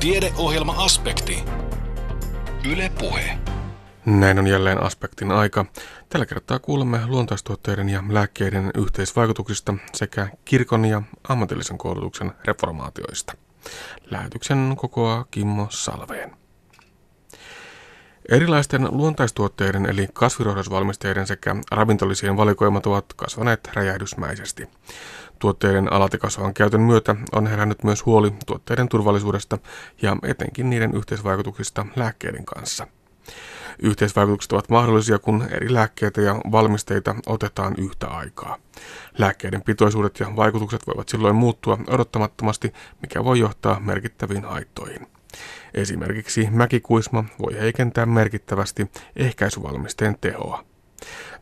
Tiedeohjelma-aspekti. Yle Puhe. Näin on jälleen aspektin aika. Tällä kertaa kuulemme luontaistuotteiden ja lääkkeiden yhteisvaikutuksista sekä kirkon ja ammatillisen koulutuksen reformaatioista. Lähetyksen kokoaa Kimmo Salveen. Erilaisten luontaistuotteiden eli kasvirohdosvalmisteiden sekä ravintolisien valikoimat ovat kasvaneet räjähdysmäisesti. Tuotteiden alati kasvavan käytön myötä on herännyt myös huoli tuotteiden turvallisuudesta ja etenkin niiden yhteisvaikutuksista lääkkeiden kanssa. Yhteisvaikutukset ovat mahdollisia, kun eri lääkkeitä ja valmisteita otetaan yhtä aikaa. Lääkkeiden pitoisuudet ja vaikutukset voivat silloin muuttua odottamattomasti, mikä voi johtaa merkittäviin haittoihin. Esimerkiksi mäkikuisma voi heikentää merkittävästi ehkäisyvalmisteen tehoa.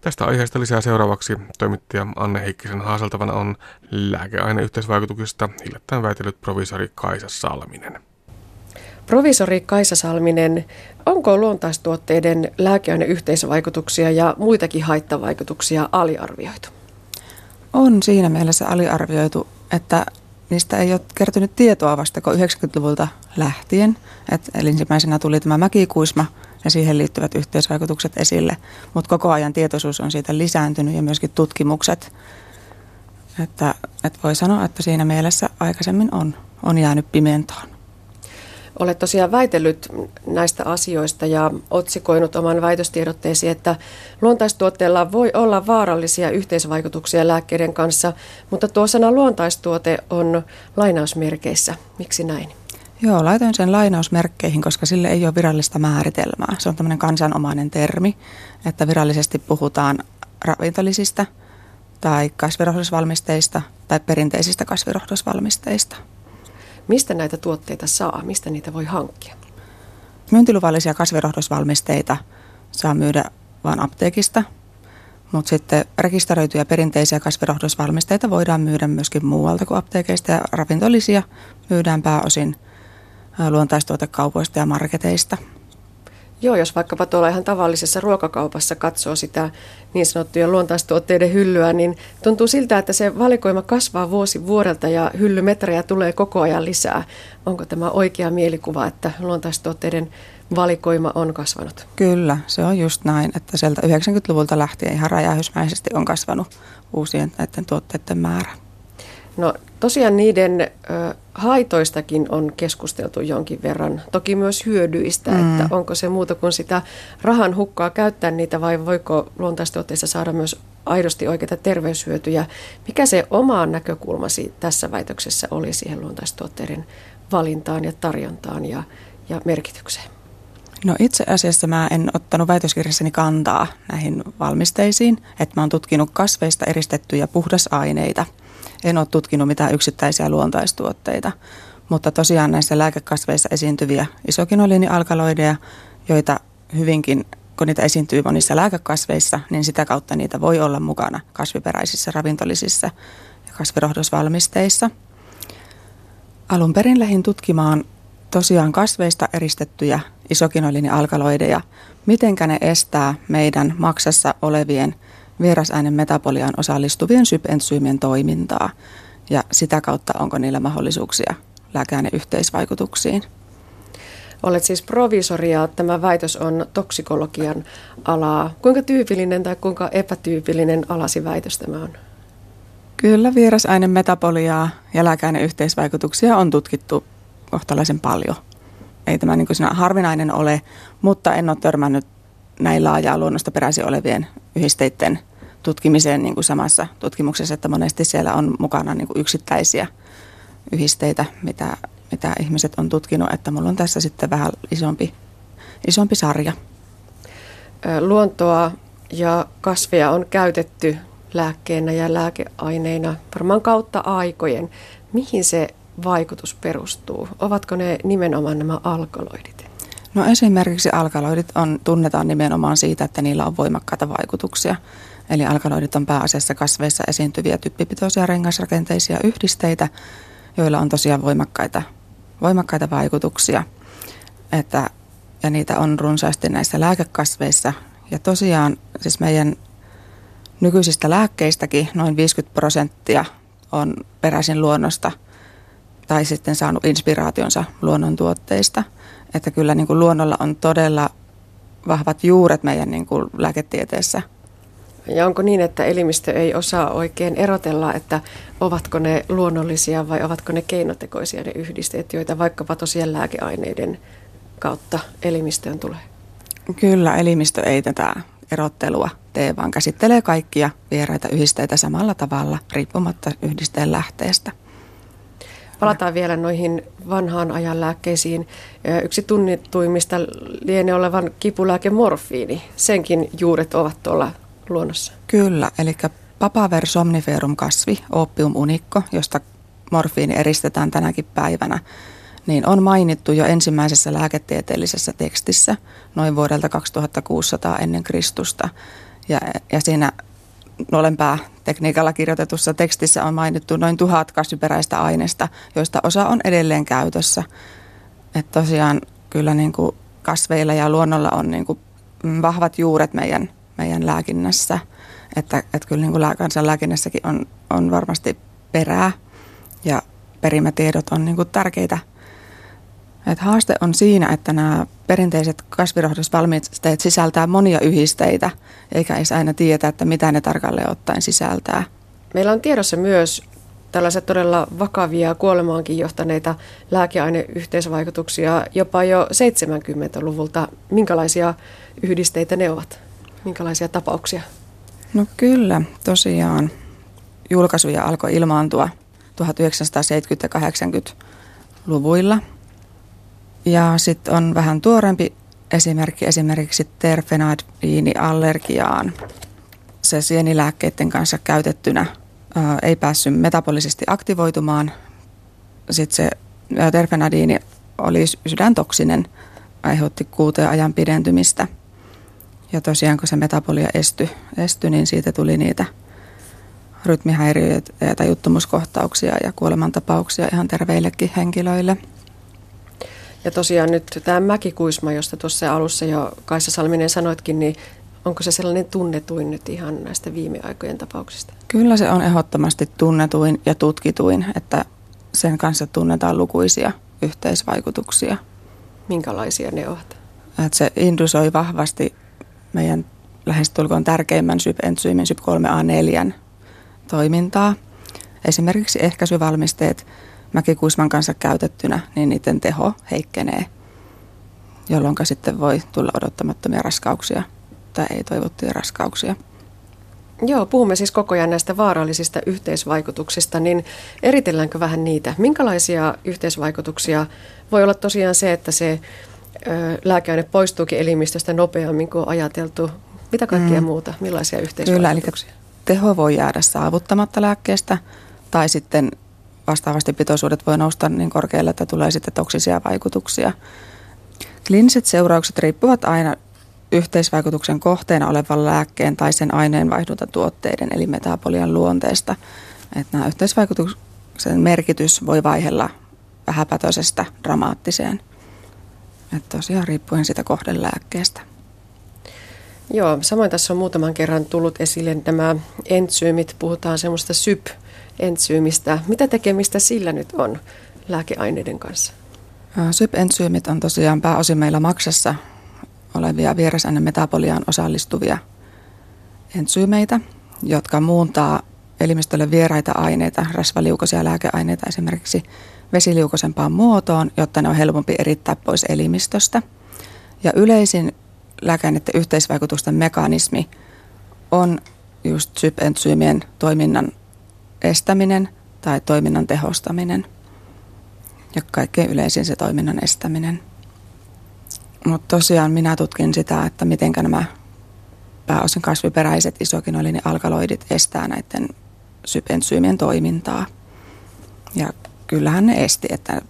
Tästä aiheesta lisää seuraavaksi toimittaja Anne Heikkisen haaseltavana on lääkeaineyhteisvaikutuksista hiljattain väitellyt provisori Kaisa Salminen. Provisori Kaisa Salminen, onko luontaistuotteiden lääkeaineyhteisvaikutuksia ja muitakin haittavaikutuksia aliarvioitu? On siinä mielessä aliarvioitu, että niistä ei ole kertynyt tietoa vasta 90-luvulta lähtien. Et, ensimmäisenä tuli tämä mäkikuisma ja siihen liittyvät yhteisvaikutukset esille, mutta koko ajan tietoisuus on siitä lisääntynyt ja myöskin tutkimukset. Että, että voi sanoa, että siinä mielessä aikaisemmin on, on jäänyt pimentoon. Olet tosiaan väitellyt näistä asioista ja otsikoinut oman väitöstiedotteesi, että luontaistuotteella voi olla vaarallisia yhteisvaikutuksia lääkkeiden kanssa, mutta tuo sana luontaistuote on lainausmerkeissä. Miksi näin? Joo, laitoin sen lainausmerkkeihin, koska sille ei ole virallista määritelmää. Se on tämmöinen kansanomainen termi, että virallisesti puhutaan ravintolisista tai kasvirohdosvalmisteista tai perinteisistä kasvirohdosvalmisteista. Mistä näitä tuotteita saa? Mistä niitä voi hankkia? Myyntiluvallisia kasvirohdosvalmisteita saa myydä vain apteekista, mutta sitten rekisteröityjä perinteisiä kasvirohdosvalmisteita voidaan myydä myöskin muualta kuin apteekeista ja ravintolisia myydään pääosin luontaistuotekaupoista ja marketeista. Joo, jos vaikkapa tuolla ihan tavallisessa ruokakaupassa katsoo sitä niin sanottujen luontaistuotteiden hyllyä, niin tuntuu siltä, että se valikoima kasvaa vuosi vuodelta ja hyllymetrejä tulee koko ajan lisää. Onko tämä oikea mielikuva, että luontaistuotteiden valikoima on kasvanut? Kyllä, se on just näin, että sieltä 90-luvulta lähtien ihan räjähysmäisesti on kasvanut uusien näiden tuotteiden määrä. No tosiaan niiden ö, haitoistakin on keskusteltu jonkin verran, toki myös hyödyistä, mm. että onko se muuta kuin sitä rahan hukkaa käyttää niitä vai voiko luontaistuotteissa saada myös aidosti oikeita terveyshyötyjä. Mikä se oma näkökulmasi tässä väitöksessä oli siihen luontaistuotteiden valintaan ja tarjontaan ja, ja merkitykseen? No itse asiassa mä en ottanut väitöskirjassani kantaa näihin valmisteisiin, että mä oon tutkinut kasveista eristettyjä puhdasaineita – en ole tutkinut mitään yksittäisiä luontaistuotteita, mutta tosiaan näissä lääkekasveissa esiintyviä isokinoliinialkaloideja, joita hyvinkin, kun niitä esiintyy monissa lääkekasveissa, niin sitä kautta niitä voi olla mukana kasviperäisissä ravintolisissa ja kasvirohdosvalmisteissa. Alun perin lähin tutkimaan tosiaan kasveista eristettyjä isokinoliinialkaloideja, mitenkä ne estää meidän maksassa olevien – vierasäänen metaboliaan osallistuvien sypensyymien toimintaa ja sitä kautta onko niillä mahdollisuuksia lääkeaineyhteisvaikutuksiin. Olet siis provisori ja tämä väitös on toksikologian alaa. Kuinka tyypillinen tai kuinka epätyypillinen alasi väitös tämä on? Kyllä vierasaine metaboliaa ja lääkeaineyhteisvaikutuksia on tutkittu kohtalaisen paljon. Ei tämä niin kuin harvinainen ole, mutta en ole törmännyt näin laajaa luonnosta peräisin olevien yhdisteiden tutkimiseen niin kuin samassa tutkimuksessa, että monesti siellä on mukana niin kuin yksittäisiä yhdisteitä, mitä, mitä ihmiset on tutkinut, että mulla on tässä sitten vähän isompi, isompi sarja. Luontoa ja kasveja on käytetty lääkkeenä ja lääkeaineina varmaan kautta aikojen. Mihin se vaikutus perustuu? Ovatko ne nimenomaan nämä alkaloidit? No esimerkiksi alkaloidit on, tunnetaan nimenomaan siitä, että niillä on voimakkaita vaikutuksia. Eli alkaloidit on pääasiassa kasveissa esiintyviä typpipitoisia rengasrakenteisia yhdisteitä, joilla on tosiaan voimakkaita, voimakkaita vaikutuksia. Että, ja niitä on runsaasti näissä lääkekasveissa. Ja tosiaan siis meidän nykyisistä lääkkeistäkin noin 50 prosenttia on peräisin luonnosta. tai sitten saanut inspiraationsa luonnontuotteista. Että kyllä niin kuin luonnolla on todella vahvat juuret meidän niin kuin lääketieteessä. Ja onko niin, että elimistö ei osaa oikein erotella, että ovatko ne luonnollisia vai ovatko ne keinotekoisia ne yhdisteet, joita vaikkapa tosiaan lääkeaineiden kautta elimistöön tulee? Kyllä, elimistö ei tätä erottelua tee, vaan käsittelee kaikkia vieraita yhdisteitä samalla tavalla riippumatta yhdisteen lähteestä. Palataan vielä noihin vanhaan ajan lääkkeisiin. Yksi tunnituimmista lienee olevan kipulääke morfiini. Senkin juuret ovat tuolla luonnossa. Kyllä, eli Papaver somniferum kasvi, opium unikko, josta morfiini eristetään tänäkin päivänä, niin on mainittu jo ensimmäisessä lääketieteellisessä tekstissä noin vuodelta 2600 ennen Kristusta. Ja, ja siinä nuolenpää tekniikalla kirjoitetussa tekstissä on mainittu noin tuhat kasviperäistä aineesta, joista osa on edelleen käytössä. Että tosiaan kyllä niin kuin kasveilla ja luonnolla on niin kuin vahvat juuret meidän, meidän lääkinnässä. Että, että kyllä niin kuin kansanlääkinnässäkin on, on varmasti perää ja perimätiedot on niin kuin tärkeitä – et haaste on siinä, että nämä perinteiset kasvirohdosvalmisteet sisältää monia yhdisteitä, eikä edes aina tiedä, että mitä ne tarkalleen ottaen sisältää. Meillä on tiedossa myös tällaiset todella vakavia kuolemaankin johtaneita lääkeaineyhteisvaikutuksia jopa jo 70-luvulta. Minkälaisia yhdisteitä ne ovat? Minkälaisia tapauksia? No kyllä, tosiaan julkaisuja alkoi ilmaantua 1970- ja 80-luvuilla – ja sitten on vähän tuorempi esimerkki esimerkiksi terfenadiiniallergiaan. Se sienilääkkeiden kanssa käytettynä ää, ei päässyt metabolisesti aktivoitumaan. Sitten se terfenadiini oli sydäntoksinen, aiheutti kuuteen ajan pidentymistä. Ja tosiaan kun se metabolia estyi, esty, niin siitä tuli niitä rytmihäiriöitä ja tajuttumuskohtauksia ja kuolemantapauksia ihan terveillekin henkilöille – ja tosiaan nyt tämä mäkikuisma, josta tuossa alussa jo Kaissa Salminen sanoitkin, niin onko se sellainen tunnetuin nyt ihan näistä viime aikojen tapauksista? Kyllä se on ehdottomasti tunnetuin ja tutkituin, että sen kanssa tunnetaan lukuisia yhteisvaikutuksia. Minkälaisia ne ovat? Että se indusoi vahvasti meidän lähestulkoon tärkeimmän SYP-entsyymin SYP3A4 toimintaa. Esimerkiksi ehkäisyvalmisteet mäkikuisman kanssa käytettynä, niin niiden teho heikkenee, jolloin sitten voi tulla odottamattomia raskauksia tai ei-toivottuja raskauksia. Joo, puhumme siis koko ajan näistä vaarallisista yhteisvaikutuksista, niin eritelläänkö vähän niitä? Minkälaisia yhteisvaikutuksia voi olla tosiaan se, että se ö, lääkeaine poistuukin elimistöstä nopeammin kuin ajateltu? Mitä kaikkea mm. muuta? Millaisia yhteisvaikutuksia? Kyllä, eli teho voi jäädä saavuttamatta lääkkeestä tai sitten vastaavasti pitoisuudet voi nousta niin korkealle, että tulee sitten toksisia vaikutuksia. Kliiniset seuraukset riippuvat aina yhteisvaikutuksen kohteena olevan lääkkeen tai sen aineenvaihduntatuotteiden eli metabolian luonteesta. Että nämä yhteisvaikutuksen merkitys voi vaihella vähäpätöisestä dramaattiseen. Että tosiaan riippuen sitä kohdelääkkeestä. Joo, samoin tässä on muutaman kerran tullut esille nämä entsyymit. Puhutaan semmoista syp entsyymistä. Mitä tekemistä sillä nyt on lääkeaineiden kanssa? SYP-entsyymit on tosiaan pääosin meillä maksassa olevia metaboliaan osallistuvia entsyymeitä, jotka muuntaa elimistölle vieraita aineita, rasvaliukoisia lääkeaineita esimerkiksi vesiliukoisempaan muotoon, jotta ne on helpompi erittää pois elimistöstä. Ja yleisin lääkeaineiden yhteisvaikutusten mekanismi on just SYP-entsyymien toiminnan estäminen tai toiminnan tehostaminen. Ja kaikkein yleisin se toiminnan estäminen. Mutta tosiaan minä tutkin sitä, että miten nämä pääosin kasviperäiset isokinoliinialkaloidit estää näiden sypensyymien toimintaa. Ja kyllähän ne esti, että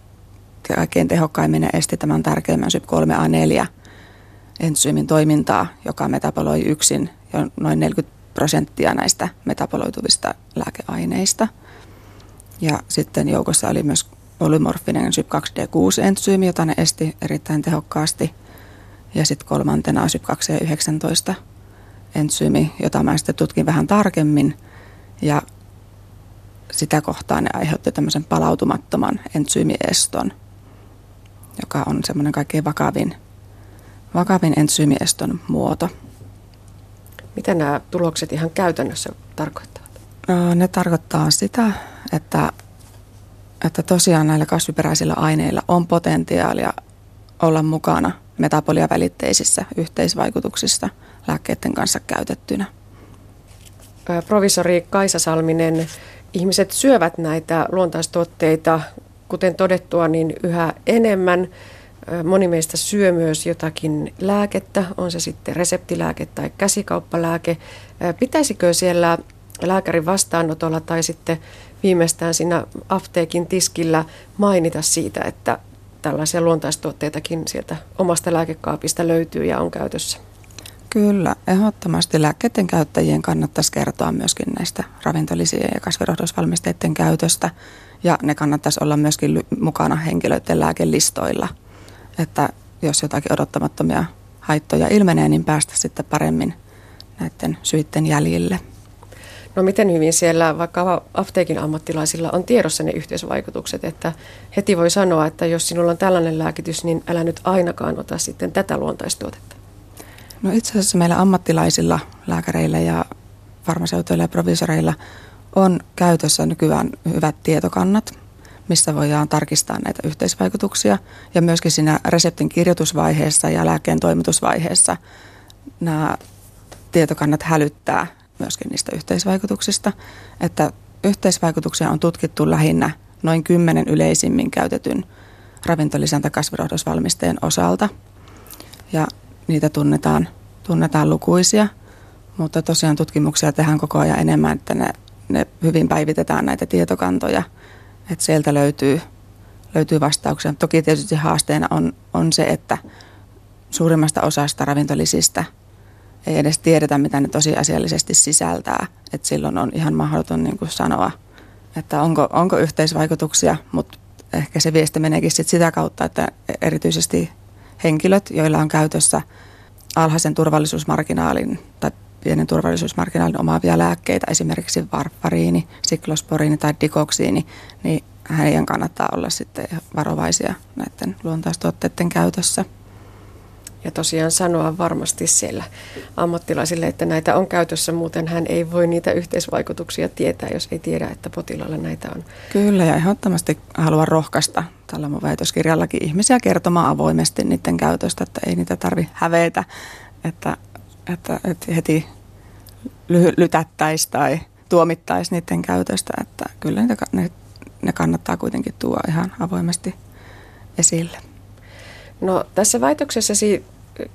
kaikkein tehokkaimmin ne esti tämän tärkeimmän SYP3A4 entsyymin toimintaa, joka metaboloi yksin jo noin 40 prosenttia näistä metaboloituvista lääkeaineista. Ja sitten joukossa oli myös polymorfinen SYP2D6-entsyymi, jota ne esti erittäin tehokkaasti. Ja sitten kolmantena SYP2C19 entsyymi, jota mä sitten tutkin vähän tarkemmin. Ja sitä kohtaan ne aiheutti tämmöisen palautumattoman entsyymieston, joka on semmoinen kaikkein vakavin, vakavin entsyymieston muoto. Mitä nämä tulokset ihan käytännössä tarkoittavat? Ne tarkoittaa sitä, että, että tosiaan näillä kasviperäisillä aineilla on potentiaalia olla mukana metaboliavälitteisissä yhteisvaikutuksissa lääkkeiden kanssa käytettynä. Provisori Kaisa Salminen, ihmiset syövät näitä luontaistuotteita, kuten todettua, niin yhä enemmän. Moni meistä syö myös jotakin lääkettä, on se sitten reseptilääke tai käsikauppalääke. Pitäisikö siellä lääkärin vastaanotolla tai sitten viimeistään siinä apteekin tiskillä mainita siitä, että tällaisia luontaistuotteitakin sieltä omasta lääkekaapista löytyy ja on käytössä? Kyllä, ehdottomasti lääkkeiden käyttäjien kannattaisi kertoa myöskin näistä ravintolisien ja kasvirohdosvalmisteiden käytöstä. Ja ne kannattaisi olla myöskin mukana henkilöiden lääkelistoilla, että jos jotakin odottamattomia haittoja ilmenee, niin päästä sitten paremmin näiden syitten jäljille. No miten hyvin siellä vaikka apteekin ammattilaisilla on tiedossa ne yhteisvaikutukset, että heti voi sanoa, että jos sinulla on tällainen lääkitys, niin älä nyt ainakaan ota sitten tätä luontaistuotetta. No itse asiassa meillä ammattilaisilla, lääkäreillä ja farmaseutoilla ja provisoreilla on käytössä nykyään hyvät tietokannat, missä voidaan tarkistaa näitä yhteisvaikutuksia. Ja myöskin siinä reseptin kirjoitusvaiheessa ja lääkkeen toimitusvaiheessa nämä tietokannat hälyttää myöskin niistä yhteisvaikutuksista. Että yhteisvaikutuksia on tutkittu lähinnä noin kymmenen yleisimmin käytetyn ravintolisäntä kasvirohdosvalmisteen osalta. Ja niitä tunnetaan, tunnetaan lukuisia, mutta tosiaan tutkimuksia tehdään koko ajan enemmän, että ne, ne hyvin päivitetään näitä tietokantoja, että sieltä löytyy, löytyy vastauksia. Toki tietysti haasteena on, on se, että suurimmasta osasta ravintolisistä ei edes tiedetä, mitä ne tosiasiallisesti sisältää. että silloin on ihan mahdoton niin kuin sanoa, että onko, onko yhteisvaikutuksia, mutta ehkä se viesti meneekin sit sitä kautta, että erityisesti henkilöt, joilla on käytössä alhaisen turvallisuusmarginaalin tai pienen turvallisuusmarginaalin omaavia lääkkeitä, esimerkiksi varfariini, siklosporiini tai dikoksiini, niin heidän kannattaa olla sitten varovaisia näiden luontaistuotteiden käytössä. Ja tosiaan sanoa varmasti siellä ammattilaisille, että näitä on käytössä, muuten hän ei voi niitä yhteisvaikutuksia tietää, jos ei tiedä, että potilaalla näitä on. Kyllä, ja ehdottomasti haluan rohkaista tällä mun väitöskirjallakin ihmisiä kertomaan avoimesti niiden käytöstä, että ei niitä tarvi hävetä, että, että, että heti lytättäisiin tai tuomittaisiin niiden käytöstä, että kyllä niitä, ne, ne kannattaa kuitenkin tuoda ihan avoimesti esille. No tässä väitöksessäsi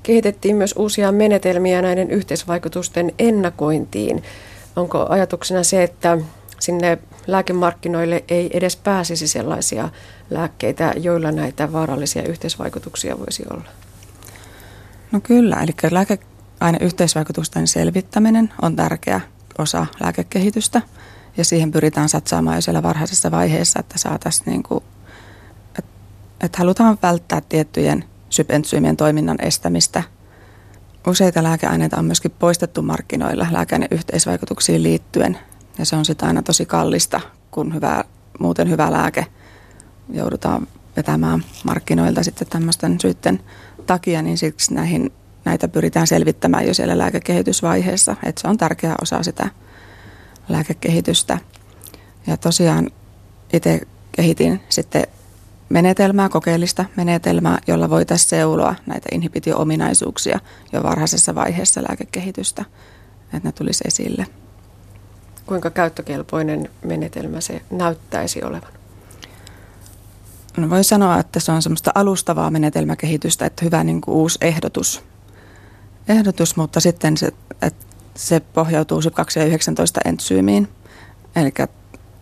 kehitettiin myös uusia menetelmiä näiden yhteisvaikutusten ennakointiin. Onko ajatuksena se, että sinne lääkemarkkinoille ei edes pääsisi sellaisia lääkkeitä, joilla näitä vaarallisia yhteisvaikutuksia voisi olla? No kyllä, eli lääkeaineyhteisvaikutusten selvittäminen on tärkeä osa lääkekehitystä ja siihen pyritään satsaamaan jo siellä varhaisessa vaiheessa, että saataisiin niin kuin, että, että halutaan välttää tiettyjen sypentsyymien toiminnan estämistä. Useita lääkeaineita on myöskin poistettu markkinoilla lääkeaineyhteisvaikutuksiin liittyen ja se on sitten aina tosi kallista, kun hyvä, muuten hyvä lääke joudutaan vetämään markkinoilta sitten tämmöisten syitten takia, niin siksi näihin, näitä pyritään selvittämään jo siellä lääkekehitysvaiheessa. Että se on tärkeä osa sitä lääkekehitystä. Ja tosiaan itse kehitin sitten menetelmää, kokeellista menetelmää, jolla voitaisiin seuloa näitä inhibitio-ominaisuuksia jo varhaisessa vaiheessa lääkekehitystä, että ne tulisi esille. Kuinka käyttökelpoinen menetelmä se näyttäisi olevan? No voi sanoa, että se on semmoista alustavaa menetelmäkehitystä, että hyvä niin kuin uusi ehdotus. Ehdotus, mutta sitten se, että se pohjautuu SYP2 ja 19 entsyymiin. Eli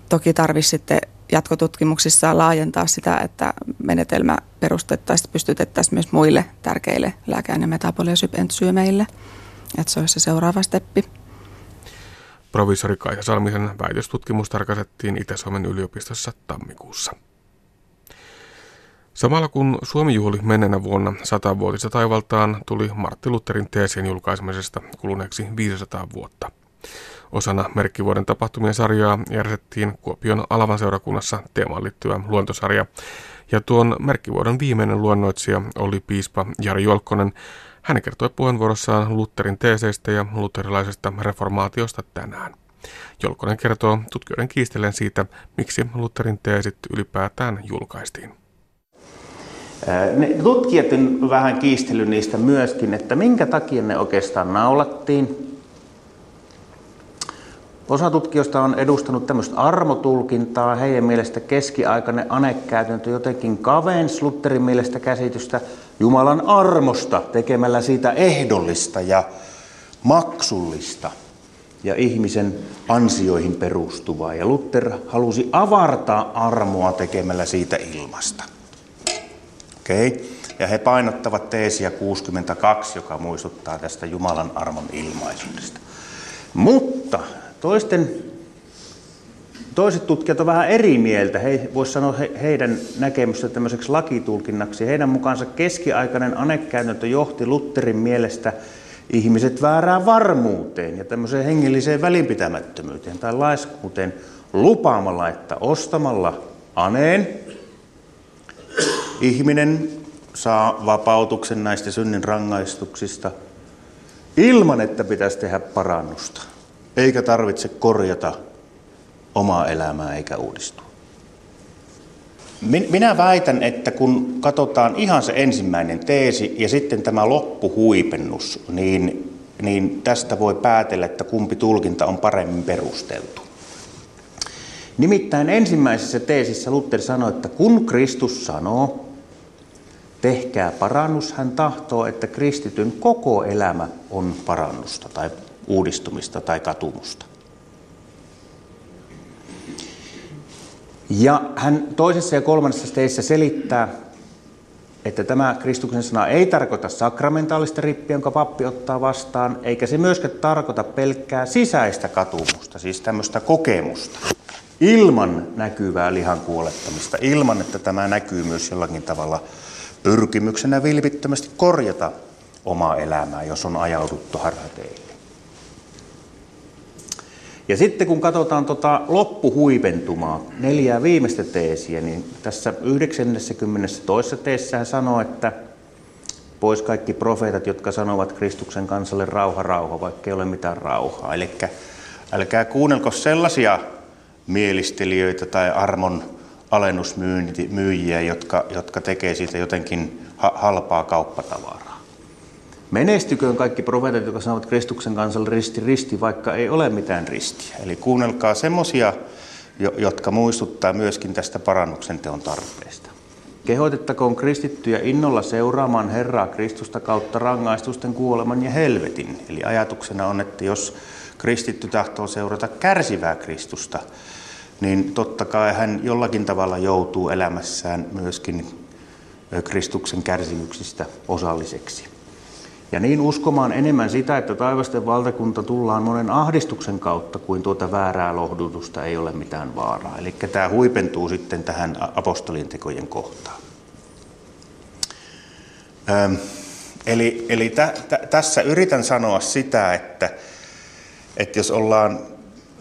toki tarvitsisi sitten jatkotutkimuksissa laajentaa sitä, että menetelmä perustettaisiin, pystytettäisiin myös muille tärkeille lääkeaine- ja metaboliasypentsyymeille. Että se olisi se seuraava steppi. Provisori Kaisa Salmisen väitöstutkimus tarkastettiin Itä-Suomen yliopistossa tammikuussa. Samalla kun Suomi juhli menneenä vuonna satavuotista taivaltaan, tuli Martti Lutherin teesien julkaisemisesta kuluneeksi 500 vuotta. Osana merkkivuoden tapahtumien sarjaa järjestettiin Kuopion Alavan seurakunnassa teemaan liittyvä luontosarja. Ja tuon merkkivuoden viimeinen luonnoitsija oli piispa Jari Jolkkonen. Hän kertoi puheenvuorossaan Lutherin teeseistä ja luterilaisesta reformaatiosta tänään. Jolkonen kertoo tutkijoiden kiistellen siitä, miksi Lutherin teesit ylipäätään julkaistiin. Ne tutkijat vähän kiistellyt niistä myöskin, että minkä takia ne oikeastaan naulattiin. Osa tutkijoista on edustanut tämmöistä armotulkintaa. Heidän mielestä keskiaikainen anekäytäntö jotenkin kavens Lutherin mielestä käsitystä Jumalan armosta tekemällä siitä ehdollista ja maksullista ja ihmisen ansioihin perustuvaa. Ja Luther halusi avartaa armoa tekemällä siitä ilmasta. Okay. Ja he painottavat teesiä 62, joka muistuttaa tästä Jumalan armon ilmaisuudesta. Mutta toisten, toiset tutkijat ovat vähän eri mieltä. He voisi sanoa he, heidän näkemystä tämmöiseksi lakitulkinnaksi. Heidän mukaansa keskiaikainen anekäytäntö johti Lutterin mielestä ihmiset väärään varmuuteen ja tämmöiseen hengelliseen välinpitämättömyyteen tai laiskuuteen lupaamalla, että ostamalla aneen ihminen saa vapautuksen näistä synnin rangaistuksista ilman, että pitäisi tehdä parannusta, eikä tarvitse korjata omaa elämää eikä uudistua. Minä väitän, että kun katsotaan ihan se ensimmäinen teesi ja sitten tämä loppuhuipennus, niin, niin tästä voi päätellä, että kumpi tulkinta on paremmin perusteltu. Nimittäin ensimmäisessä teesissä Luther sanoi, että kun Kristus sanoo, tehkää parannus, hän tahtoo, että kristityn koko elämä on parannusta tai uudistumista tai katumusta. Ja hän toisessa ja kolmannessa teissä selittää, että tämä Kristuksen sana ei tarkoita sakramentaalista rippiä, jonka pappi ottaa vastaan, eikä se myöskään tarkoita pelkkää sisäistä katumusta, siis tämmöistä kokemusta, ilman näkyvää lihan kuolettamista, ilman että tämä näkyy myös jollakin tavalla pyrkimyksenä vilpittömästi korjata omaa elämää, jos on ajauduttu harhateille. Ja sitten kun katsotaan tota loppuhuipentumaa, neljää viimeistä teesiä, niin tässä 92. teessä hän sanoo, että pois kaikki profeetat, jotka sanovat Kristuksen kansalle rauha, rauha, vaikka ei ole mitään rauhaa. Eli älkää kuunnelko sellaisia mielistelijöitä tai armon alennusmyyjiä, jotka, jotka tekee siitä jotenkin halpaa kauppatavaraa. Menestyköön kaikki profeetat, jotka sanovat Kristuksen kansalle risti risti, vaikka ei ole mitään ristiä. Eli kuunnelkaa semmoisia, jotka muistuttaa myöskin tästä parannuksen teon tarpeesta. Kehotettakoon kristittyjä innolla seuraamaan Herraa Kristusta kautta rangaistusten kuoleman ja helvetin. Eli ajatuksena on, että jos kristitty tahtoo seurata kärsivää Kristusta, niin totta kai hän jollakin tavalla joutuu elämässään myöskin Kristuksen kärsimyksistä osalliseksi. Ja niin uskomaan enemmän sitä, että taivasten valtakunta tullaan monen ahdistuksen kautta, kuin tuota väärää lohdutusta ei ole mitään vaaraa. Eli tämä huipentuu sitten tähän apostolien tekojen kohtaan. Öm, eli eli tä, tä, tässä yritän sanoa sitä, että, että jos ollaan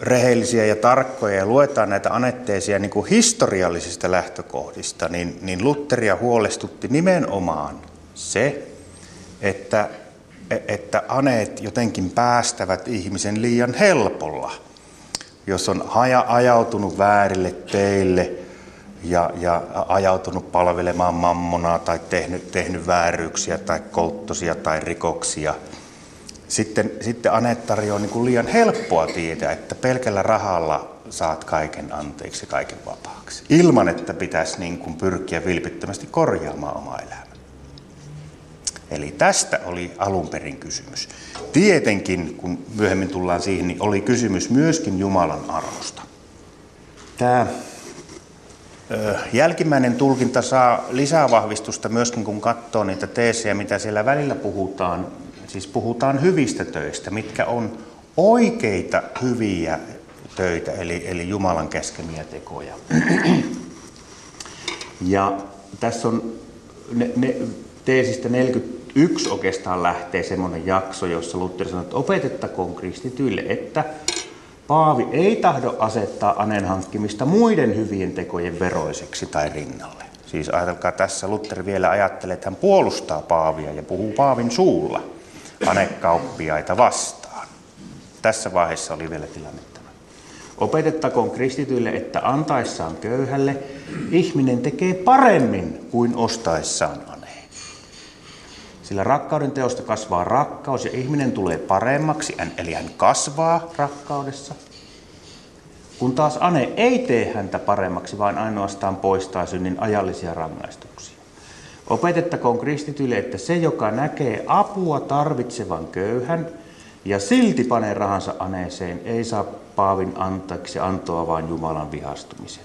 rehellisiä ja tarkkoja ja luetaan näitä anetteisia niin kuin historiallisista lähtökohdista, niin, niin Lutteria huolestutti nimenomaan se, että, että aneet jotenkin päästävät ihmisen liian helpolla. Jos on haja, ajautunut väärille teille ja, ja ajautunut palvelemaan mammonaa tai tehnyt, tehnyt vääryyksiä tai kolttosia tai rikoksia, sitten, sitten aneet tarjoaa niin kuin liian helppoa tietää, että pelkällä rahalla saat kaiken anteeksi ja kaiken vapaaksi. Ilman, että pitäisi niin kuin pyrkiä vilpittömästi korjaamaan omaa elämää. Eli tästä oli alun perin kysymys. Tietenkin, kun myöhemmin tullaan siihen, niin oli kysymys myöskin Jumalan arvosta. Tämä jälkimmäinen tulkinta saa lisää vahvistusta myöskin, kun katsoo niitä teesejä, mitä siellä välillä puhutaan. Siis puhutaan hyvistä töistä, mitkä on oikeita hyviä töitä, eli, eli Jumalan käskemiä tekoja. Ja tässä on ne, ne teesistä 40 yksi oikeastaan lähtee semmoinen jakso, jossa Luther sanoo, että opetettakoon kristityille, että Paavi ei tahdo asettaa anen hankkimista muiden hyvien tekojen veroiseksi tai rinnalle. Siis ajatelkaa tässä, Luther vielä ajattelee, että hän puolustaa Paavia ja puhuu Paavin suulla anekauppiaita vastaan. Tässä vaiheessa oli vielä tilanne tämä. Opetettakoon kristityille, että antaessaan köyhälle ihminen tekee paremmin kuin ostaessaan aneen. Sillä rakkauden teosta kasvaa rakkaus ja ihminen tulee paremmaksi, eli hän kasvaa rakkaudessa – kun taas ane ei tee häntä paremmaksi, vaan ainoastaan poistaa synnin ajallisia rangaistuksia. Opetettakoon kristityille, että se, joka näkee apua tarvitsevan köyhän ja silti panee rahansa aneeseen, ei saa Paavin antaiksi antoa, vaan Jumalan vihastumisen.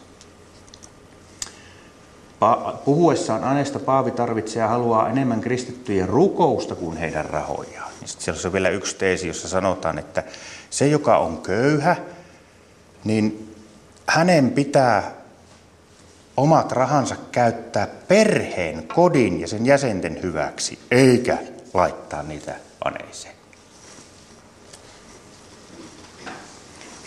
Puhuessaan aneesta Paavi tarvitsee ja haluaa enemmän kristittyjen rukousta kuin heidän rahojaan. Sitten siellä on vielä yksi teesi, jossa sanotaan, että se, joka on köyhä, niin hänen pitää omat rahansa käyttää perheen, kodin ja sen jäsenten hyväksi, eikä laittaa niitä aneeseen.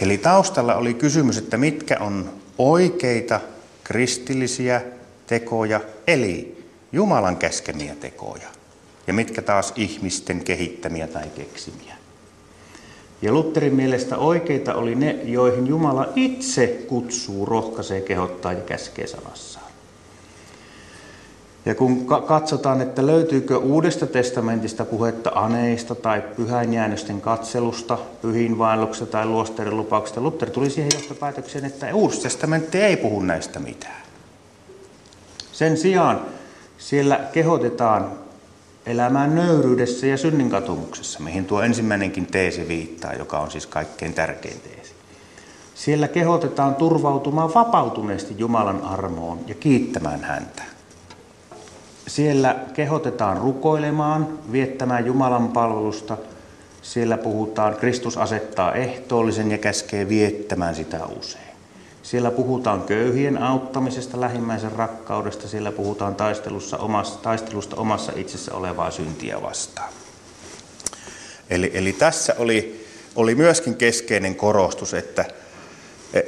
Eli taustalla oli kysymys, että mitkä on oikeita kristillisiä tekoja, eli Jumalan käskemiä tekoja, ja mitkä taas ihmisten kehittämiä tai keksimiä. Ja Lutterin mielestä oikeita oli ne, joihin Jumala itse kutsuu, rohkaisee, kehottaa ja käskee sanassaan. Ja kun katsotaan, että löytyykö Uudesta testamentista puhetta aneista tai pyhäinjäännösten katselusta, pyhinvaelluksesta tai luosterin lupauksesta, Luther tuli siihen johtopäätökseen, että Uusi testamentti ei puhu näistä mitään. Sen sijaan siellä kehotetaan elämään nöyryydessä ja synnin katumuksessa, mihin tuo ensimmäinenkin teesi viittaa, joka on siis kaikkein tärkein teesi. Siellä kehotetaan turvautumaan vapautuneesti Jumalan armoon ja kiittämään häntä. Siellä kehotetaan rukoilemaan, viettämään Jumalan palvelusta. Siellä puhutaan, Kristus asettaa ehtoollisen ja käskee viettämään sitä usein. Siellä puhutaan köyhien auttamisesta, lähimmäisen rakkaudesta, siellä puhutaan taistelussa omassa, taistelusta omassa itsessä olevaa syntiä vastaan. Eli, eli tässä oli, oli myöskin keskeinen korostus, että,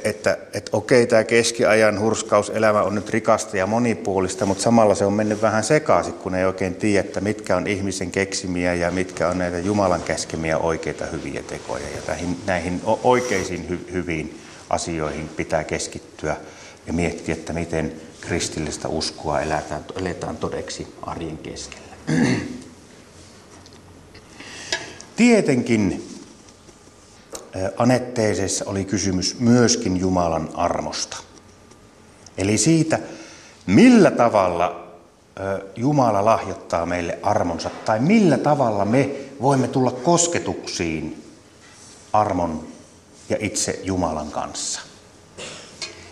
että, että okei, tämä keskiajan hurskauselämä on nyt rikasta ja monipuolista, mutta samalla se on mennyt vähän sekaisin, kun ei oikein tiedä, että mitkä on ihmisen keksimiä ja mitkä on näitä Jumalan käskemiä oikeita hyviä tekoja. Ja näihin, näihin oikeisiin hy, hyviin asioihin pitää keskittyä ja miettiä, että miten kristillistä uskoa eletään, eletään todeksi arjen keskellä. Tietenkin anetteeseissa oli kysymys myöskin Jumalan armosta. Eli siitä, millä tavalla Jumala lahjoittaa meille armonsa, tai millä tavalla me voimme tulla kosketuksiin armon ja itse Jumalan kanssa.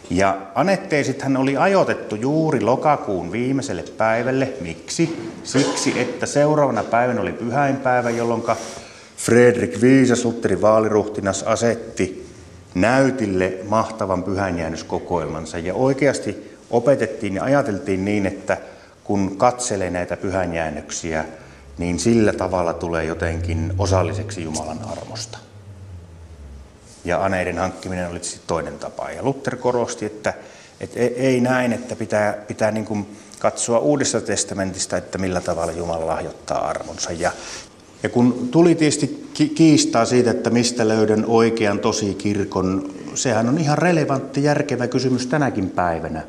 Ja anetteesithän oli ajoitettu juuri lokakuun viimeiselle päivälle. Miksi? Siksi, että seuraavana päivänä oli pyhäinpäivä, jolloin Fredrik Viisas, Lutterin vaaliruhtinas, asetti näytille mahtavan pyhänjäännöskokoelmansa. Ja oikeasti opetettiin ja ajateltiin niin, että kun katselee näitä pyhänjäännöksiä, niin sillä tavalla tulee jotenkin osalliseksi Jumalan armosta ja aneiden hankkiminen oli sitten toinen tapa. Ja Luther korosti, että, että ei näin, että pitää, pitää niin kuin katsoa Uudesta testamentista, että millä tavalla Jumala lahjoittaa armonsa. Ja, ja kun tuli tietysti kiistaa siitä, että mistä löydän oikean tosi kirkon, sehän on ihan relevantti, järkevä kysymys tänäkin päivänä.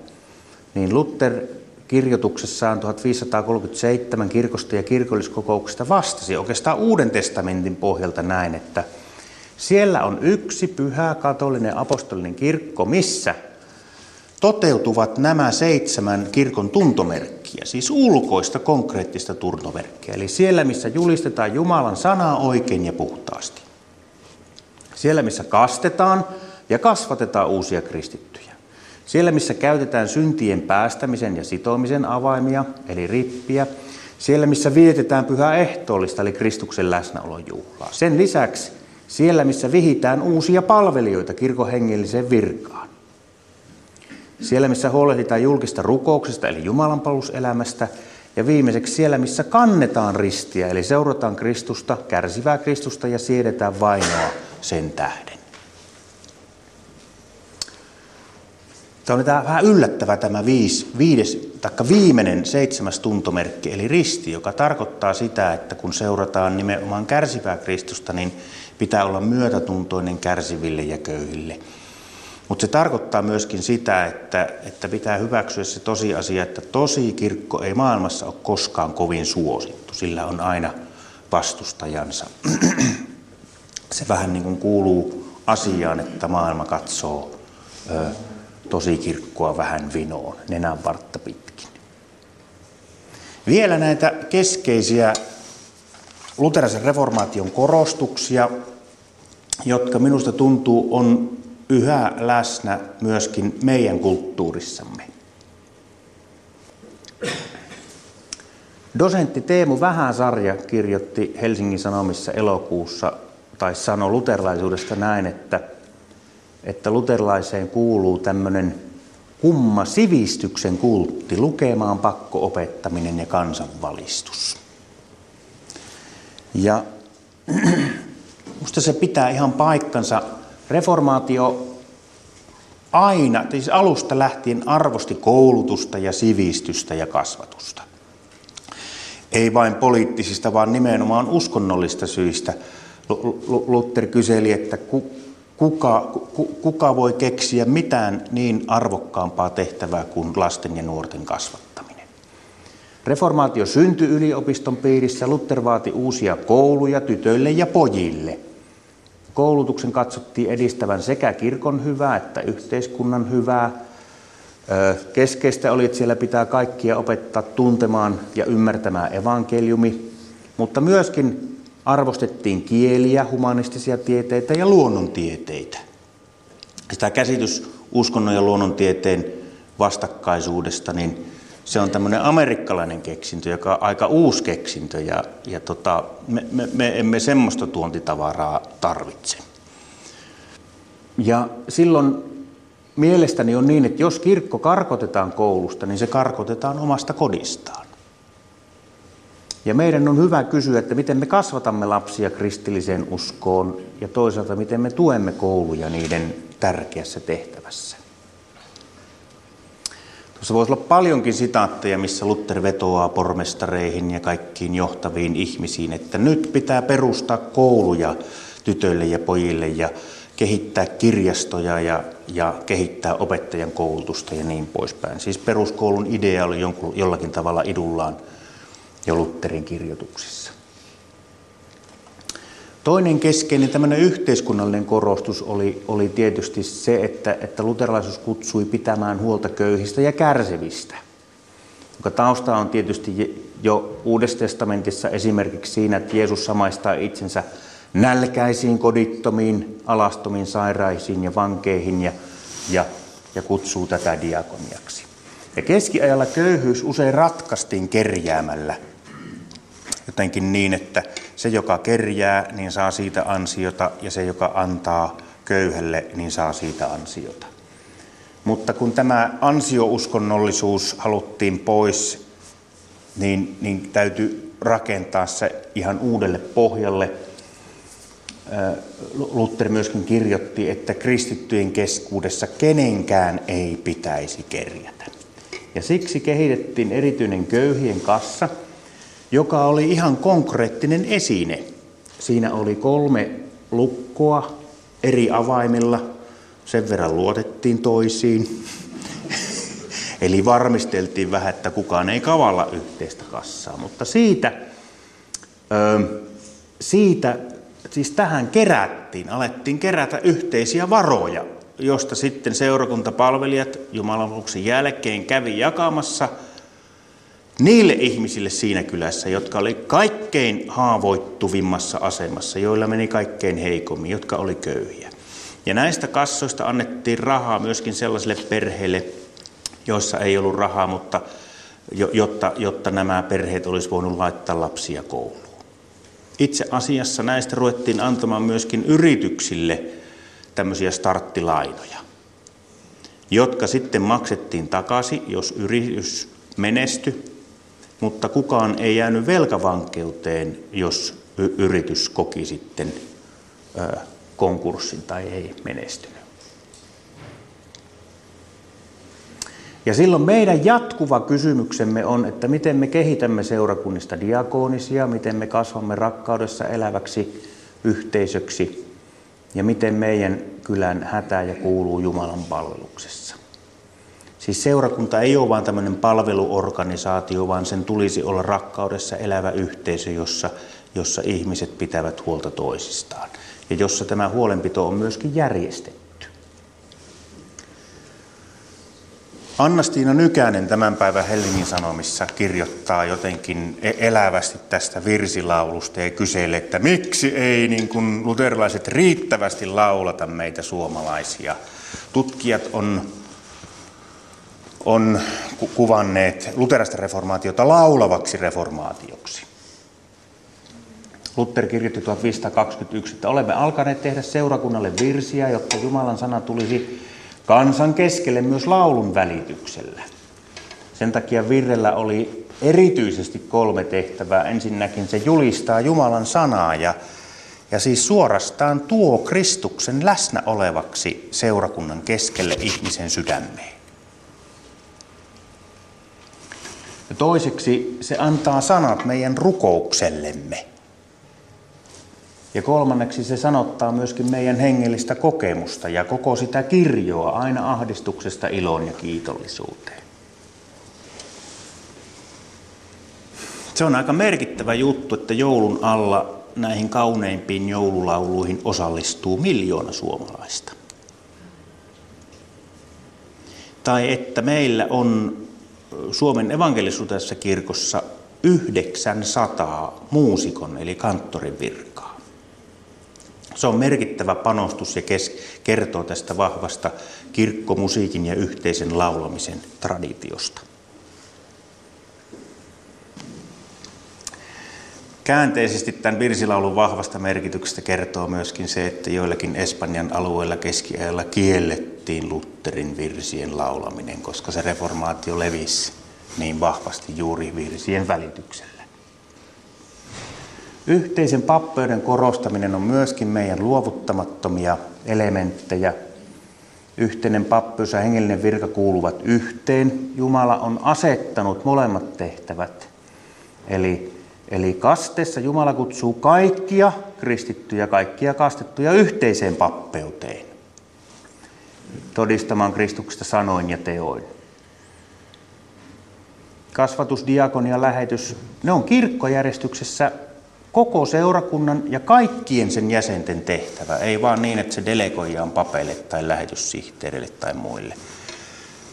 Niin Luther kirjoituksessaan 1537 kirkosta ja kirkolliskokouksesta vastasi oikeastaan Uuden testamentin pohjalta näin, että – siellä on yksi pyhä katolinen apostolinen kirkko, missä toteutuvat nämä seitsemän kirkon tuntomerkkiä, siis ulkoista konkreettista tuntomerkkiä. Eli siellä, missä julistetaan Jumalan sanaa oikein ja puhtaasti. Siellä, missä kastetaan ja kasvatetaan uusia kristittyjä. Siellä, missä käytetään syntien päästämisen ja sitoamisen avaimia, eli rippiä. Siellä, missä vietetään pyhää ehtoollista, eli Kristuksen läsnäolon juhlaa. Sen lisäksi siellä, missä vihitään uusia palvelijoita kirkon hengelliseen virkaan. Siellä, missä huolehditaan julkista rukouksesta, eli Jumalanpaluselämästä. Ja viimeiseksi siellä, missä kannetaan ristiä, eli seurataan Kristusta, kärsivää Kristusta ja siedetään vainoa sen tähden. Tämä oli tämä vähän yllättävä tämä viis, viides, taikka viimeinen seitsemäs tuntomerkki, eli risti, joka tarkoittaa sitä, että kun seurataan nimenomaan kärsivää Kristusta, niin pitää olla myötätuntoinen kärsiville ja köyhille. Mutta se tarkoittaa myöskin sitä, että, että pitää hyväksyä se tosiasia, että tosi kirkko ei maailmassa ole koskaan kovin suosittu. Sillä on aina vastustajansa. se vähän niin kuin kuuluu asiaan, että maailma katsoo ö, tosi kirkkoa vähän vinoon, nenän vartta pitkin. Vielä näitä keskeisiä luterilaisen reformaation korostuksia, jotka minusta tuntuu on yhä läsnä myöskin meidän kulttuurissamme. Dosentti Teemu Vähäsarja kirjoitti Helsingin Sanomissa elokuussa tai sanoi luterilaisuudesta näin, että, että luterilaiseen kuuluu tämmöinen kumma sivistyksen kultti, lukemaan pakko-opettaminen ja kansanvalistus. Ja musta se pitää ihan paikkansa. Reformaatio aina, siis alusta lähtien arvosti koulutusta ja sivistystä ja kasvatusta. Ei vain poliittisista, vaan nimenomaan uskonnollista syistä. Luther kyseli, että kuka, kuka voi keksiä mitään niin arvokkaampaa tehtävää kuin lasten ja nuorten kasvattaminen. Reformaatio syntyi yliopiston piirissä. Luther vaati uusia kouluja tytöille ja pojille. Koulutuksen katsottiin edistävän sekä kirkon hyvää että yhteiskunnan hyvää. Keskeistä oli, että siellä pitää kaikkia opettaa tuntemaan ja ymmärtämään evankeliumi, mutta myöskin arvostettiin kieliä, humanistisia tieteitä ja luonnontieteitä. Sitä käsitys uskonnon ja luonnontieteen vastakkaisuudesta, niin se on tämmöinen amerikkalainen keksintö, joka on aika uusi keksintö ja, ja tota, me, me, me emme semmoista tuontitavaraa tarvitse. Ja silloin mielestäni on niin, että jos kirkko karkotetaan koulusta, niin se karkotetaan omasta kodistaan. Ja meidän on hyvä kysyä, että miten me kasvatamme lapsia kristilliseen uskoon ja toisaalta miten me tuemme kouluja niiden tärkeässä tehtävässä. Tuossa voisi olla paljonkin sitaatteja, missä Luther vetoaa pormestareihin ja kaikkiin johtaviin ihmisiin, että nyt pitää perustaa kouluja tytöille ja pojille ja kehittää kirjastoja ja, ja kehittää opettajan koulutusta ja niin poispäin. Siis peruskoulun idea oli jollakin tavalla idullaan jo Lutterin kirjoituksissa. Toinen keskeinen tämmöinen yhteiskunnallinen korostus oli, oli tietysti se, että, että luterilaisuus kutsui pitämään huolta köyhistä ja kärsivistä, joka tausta on tietysti jo Uudessa testamentissa esimerkiksi siinä, että Jeesus samaistaa itsensä nälkäisiin, kodittomiin, alastomiin, sairaisiin ja vankeihin ja, ja, ja kutsuu tätä diakoniaksi. Ja keskiajalla köyhyys usein ratkaistiin kerjäämällä jotenkin niin, että se, joka kerjää, niin saa siitä ansiota, ja se, joka antaa köyhälle, niin saa siitä ansiota. Mutta kun tämä ansiouskonnollisuus haluttiin pois, niin, niin täytyy rakentaa se ihan uudelle pohjalle. Luther myöskin kirjoitti, että kristittyjen keskuudessa kenenkään ei pitäisi kerjätä. Ja siksi kehitettiin erityinen köyhien kassa – joka oli ihan konkreettinen esine. Siinä oli kolme lukkoa eri avaimilla, sen verran luotettiin toisiin. Eli varmisteltiin vähän, että kukaan ei kavalla yhteistä kassaa. Mutta siitä, siitä siis tähän kerättiin, alettiin kerätä yhteisiä varoja, josta sitten seurakuntapalvelijat Jumalan jälkeen kävi jakamassa – niille ihmisille siinä kylässä, jotka oli kaikkein haavoittuvimmassa asemassa, joilla meni kaikkein heikommin, jotka oli köyhiä. Ja näistä kassoista annettiin rahaa myöskin sellaisille perheille, joissa ei ollut rahaa, mutta jotta, jotta nämä perheet olisi voinut laittaa lapsia kouluun. Itse asiassa näistä ruvettiin antamaan myöskin yrityksille tämmöisiä starttilainoja, jotka sitten maksettiin takaisin, jos yritys menestyi mutta kukaan ei jäänyt velkavankeuteen, jos yritys koki sitten konkurssin tai ei menestynyt. Ja silloin meidän jatkuva kysymyksemme on, että miten me kehitämme seurakunnista diakonisia, miten me kasvamme rakkaudessa eläväksi yhteisöksi ja miten meidän kylän hätä ja kuuluu Jumalan palveluksessa. Siis seurakunta ei ole vain tämmöinen palveluorganisaatio, vaan sen tulisi olla rakkaudessa elävä yhteisö, jossa, jossa ihmiset pitävät huolta toisistaan ja jossa tämä huolenpito on myöskin järjestetty. Anna-Stiina Nykänen tämän päivän Helsingin Sanomissa kirjoittaa jotenkin e- elävästi tästä virsilaulusta ja kyselee, että miksi ei niin kuin luterilaiset riittävästi laulata meitä suomalaisia. Tutkijat on on kuvanneet luterasta reformaatiota laulavaksi reformaatioksi. Luther kirjoitti 1521, että olemme alkaneet tehdä seurakunnalle virsiä, jotta Jumalan sana tulisi kansan keskelle myös laulun välityksellä. Sen takia virrellä oli erityisesti kolme tehtävää. Ensinnäkin se julistaa Jumalan sanaa ja, ja siis suorastaan tuo Kristuksen läsnä olevaksi seurakunnan keskelle ihmisen sydämeen. Ja toiseksi se antaa sanat meidän rukouksellemme. Ja kolmanneksi se sanottaa myöskin meidän hengellistä kokemusta ja koko sitä kirjoa aina ahdistuksesta iloon ja kiitollisuuteen. Se on aika merkittävä juttu, että joulun alla näihin kauneimpiin joululauluihin osallistuu miljoona suomalaista. Tai että meillä on Suomen evankelisuudessa kirkossa 900 muusikon eli kanttorin virkaa. Se on merkittävä panostus ja kes- kertoo tästä vahvasta kirkkomusiikin ja yhteisen laulamisen traditiosta. Käänteisesti tämän virsilaulun vahvasta merkityksestä kertoo myöskin se, että joillakin Espanjan alueilla keskiajalla kiellettiin Lutterin virsien laulaminen, koska se reformaatio levisi niin vahvasti juuri virsien välityksellä. Yhteisen pappeuden korostaminen on myöskin meidän luovuttamattomia elementtejä. Yhteinen pappeus ja hengellinen virka kuuluvat yhteen. Jumala on asettanut molemmat tehtävät. Eli Eli kasteessa Jumala kutsuu kaikkia kristittyjä, kaikkia kastettuja yhteiseen pappeuteen. Todistamaan Kristuksesta sanoin ja teoin. Kasvatus, diakonia, lähetys, ne on kirkkojärjestyksessä koko seurakunnan ja kaikkien sen jäsenten tehtävä. Ei vaan niin, että se delegoidaan papeille tai lähetyssihteerille tai muille.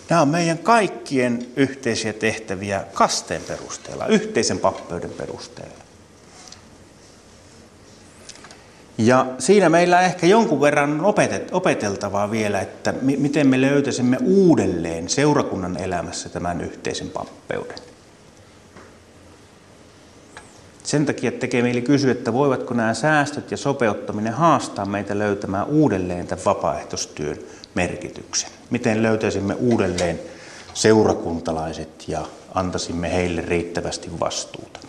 Nämä on meidän kaikkien yhteisiä tehtäviä kasteen perusteella, yhteisen pappeuden perusteella. Ja siinä meillä ehkä jonkun verran on opeteltavaa vielä, että miten me löytäisimme uudelleen seurakunnan elämässä tämän yhteisen pappeuden. Sen takia tekee mieli kysyä, että voivatko nämä säästöt ja sopeuttaminen haastaa meitä löytämään uudelleen tämän vapaaehtoistyön merkityksen. Miten löytäisimme uudelleen seurakuntalaiset ja antaisimme heille riittävästi vastuuta.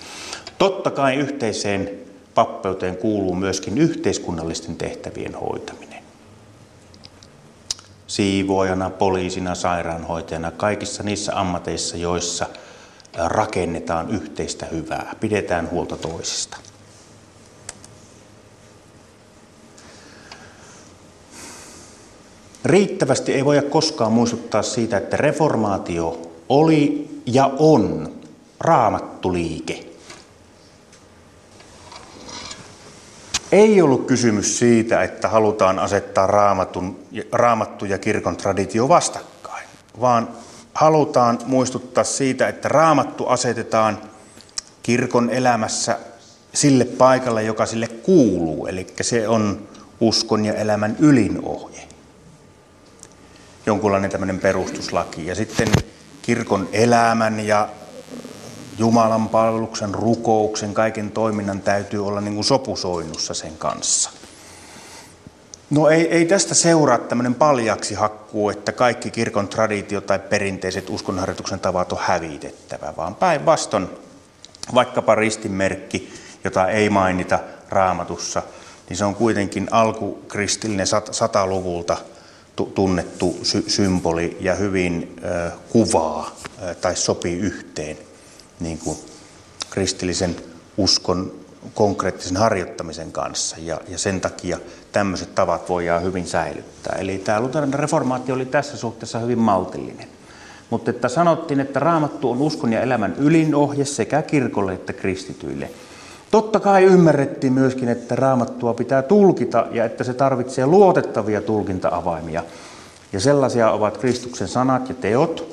Totta kai yhteiseen pappeuteen kuuluu myöskin yhteiskunnallisten tehtävien hoitaminen. Siivoajana, poliisina, sairaanhoitajana, kaikissa niissä ammateissa, joissa rakennetaan yhteistä hyvää, pidetään huolta toisista. Riittävästi ei voida koskaan muistuttaa siitä, että reformaatio oli ja on raamattuliike. Ei ollut kysymys siitä, että halutaan asettaa raamatun, raamattu ja kirkon traditio vastakkain, vaan halutaan muistuttaa siitä, että raamattu asetetaan kirkon elämässä sille paikalle, joka sille kuuluu, eli se on uskon ja elämän ylinohje jonkunlainen tämmöinen perustuslaki. Ja sitten kirkon elämän ja Jumalan palveluksen, rukouksen, kaiken toiminnan täytyy olla niin kuin sopusoinnussa sen kanssa. No ei, ei tästä seuraa tämmöinen paljaksi hakkuu, että kaikki kirkon traditio tai perinteiset uskonnonharjoituksen tavat on hävitettävä, vaan päinvastoin vaikkapa ristinmerkki, jota ei mainita raamatussa, niin se on kuitenkin alkukristillinen sat, sataluvulta tunnettu sy- symboli ja hyvin kuvaa tai sopii yhteen niin kuin kristillisen uskon konkreettisen harjoittamisen kanssa ja, ja sen takia tämmöiset tavat voidaan hyvin säilyttää. Eli tämä luterilainen reformaatio oli tässä suhteessa hyvin maltillinen. Mutta että sanottiin, että raamattu on uskon ja elämän ylinohje sekä kirkolle että kristityille. Totta kai ymmärrettiin myöskin, että raamattua pitää tulkita ja että se tarvitsee luotettavia tulkinta-avaimia. Ja sellaisia ovat Kristuksen sanat ja teot.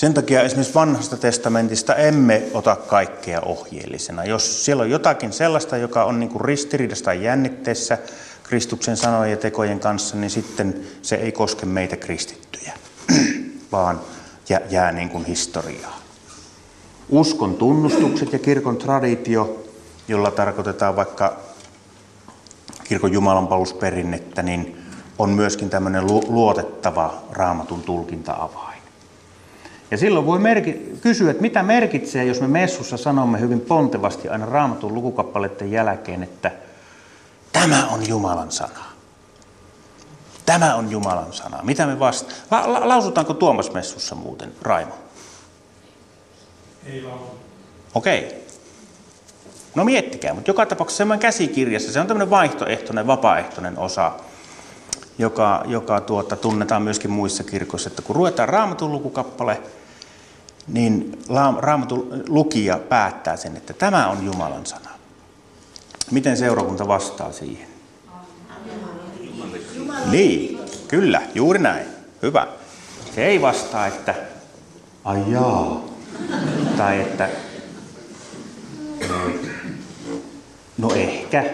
Sen takia esimerkiksi vanhasta testamentista emme ota kaikkea ohjeellisena. Jos siellä on jotakin sellaista, joka on niin ristiriidassa tai jännitteessä Kristuksen sanojen ja tekojen kanssa, niin sitten se ei koske meitä kristittyjä, vaan jää, jää niin kuin historiaa. Uskon tunnustukset ja kirkon traditio, jolla tarkoitetaan vaikka kirkon jumalanpalusperinnettä, niin on myöskin tämmöinen luotettava raamatun tulkinta-avain. Ja silloin voi merki- kysyä, että mitä merkitsee, jos me messussa sanomme hyvin pontevasti aina raamatun lukukappaleiden jälkeen, että tämä on Jumalan sana. Tämä on Jumalan sana. Mitä me vasta... La- la- lausutaanko Tuomas messussa muuten, Raimo? Ei lausu. Okei. Okay. No miettikää, mutta joka tapauksessa semmoinen käsikirjassa, se on tämmöinen vaihtoehtoinen, vapaaehtoinen osa, joka, joka tuota, tunnetaan myöskin muissa kirkoissa, että kun ruvetaan raamatun lukukappale, niin raamatun lukija päättää sen, että tämä on Jumalan sana. Miten seurakunta vastaa siihen? Niin, kyllä, juuri näin. Hyvä. Se ei vastaa, että ai jaa, tai että no ehkä,